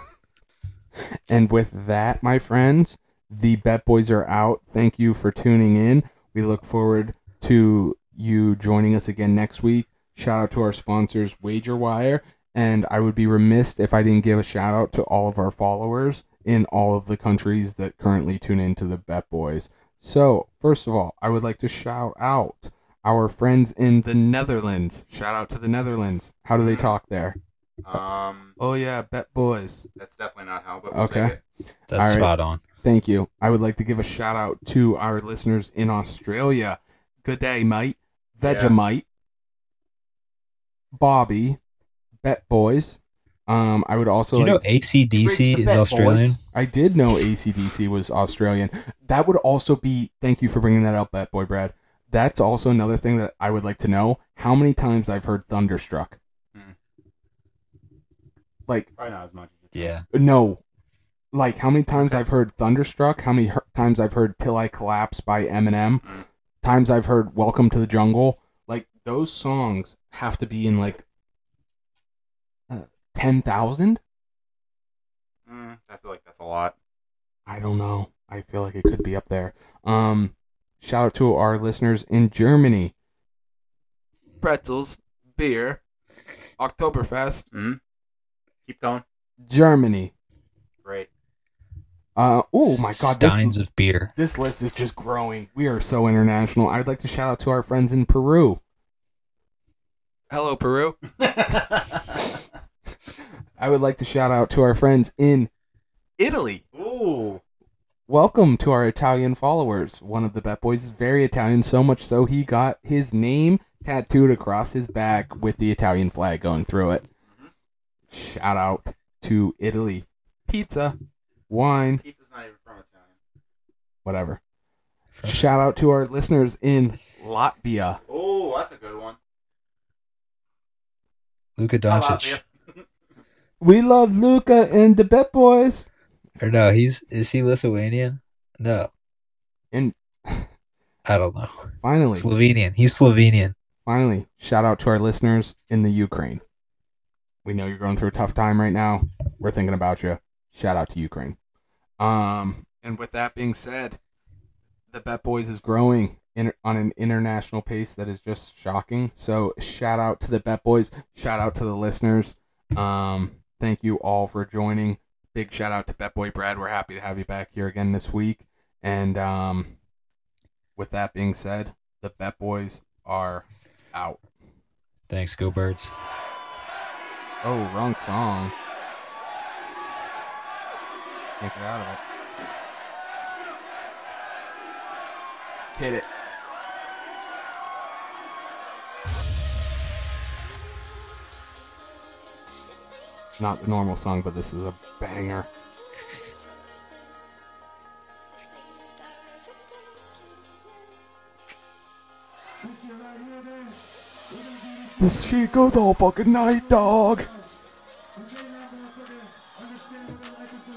And with that, my friends, the Bet Boys are out. Thank you for tuning in. We look forward to you joining us again next week. Shout out to our sponsors, WagerWire. And I would be remiss if I didn't give a shout out to all of our followers in all of the countries that currently tune into the Bet Boys. So, first of all, I would like to shout out our friends in the Netherlands. Shout out to the Netherlands. How do they talk there? um, Oh, yeah, Bet Boys. that's definitely not how. But we'll Okay. take it. That's All right. spot on. Thank you. I would like to give a shout out to our listeners in Australia. Good day, mate. Vegemite, Bobby, Bet Boys. Um, I would also Do you know like. Reach ACDC is Australian? Boys. I did know ACDC was Australian. That would also be. Thank you for bringing that up, Bet Boy Brad. That's also another thing that I would like to know. How many times I've heard Thunderstruck? Hmm. Like Probably not as much. as you Yeah. No. Like how many times I've heard Thunderstruck, how many her- times I've heard Till I Collapse by Eminem, Mm. times I've heard Welcome to the Jungle. Like those songs have to be in like uh, 10,000? think. Mm, I feel like that's a lot. I don't know. I feel like it could be up there. Um shout out to our listeners in Germany. Pretzels, beer, Oktoberfest, hmm Keep going. Germany. Great. Uh oh my god, this of beer. This list is just growing. We are so international. I'd like to shout out to our friends in Peru. Hello, Peru. I would like to shout out to our friends in Italy. Ooh. Welcome to our Italian followers. One of the Bet Boys is very Italian, so much so he got his name tattooed across his back with the Italian flag going through it. Shout out to Italy. Pizza, wine, Pizza's not even from Italian. whatever. Shout out to our listeners in Latvia. Oh, that's a good one. Luka I Doncic. you. We love Luka and the Bet Boys. Or no, he's is he Lithuanian? No. And I don't know. finally, Slovenian. He's Slovenian. finally, shout out to our listeners in the Ukraine. We know you're going through a tough time right now. We're thinking about you. Shout out to Ukraine. Um, and with that being said, the Bet Boys is growing in, on an international pace that is just shocking. So shout out to the Bet Boys. Shout out to the listeners. Um, thank you all for joining. Big shout out to Bet Boy Brad. We're happy to have you back here again this week. And um, with that being said, the Bet Boys are out. Thanks, go birds. Oh, wrong song. Can't get out of it. Hit it. Not the normal song, but this is a banger. This shit goes all fucking night, dog.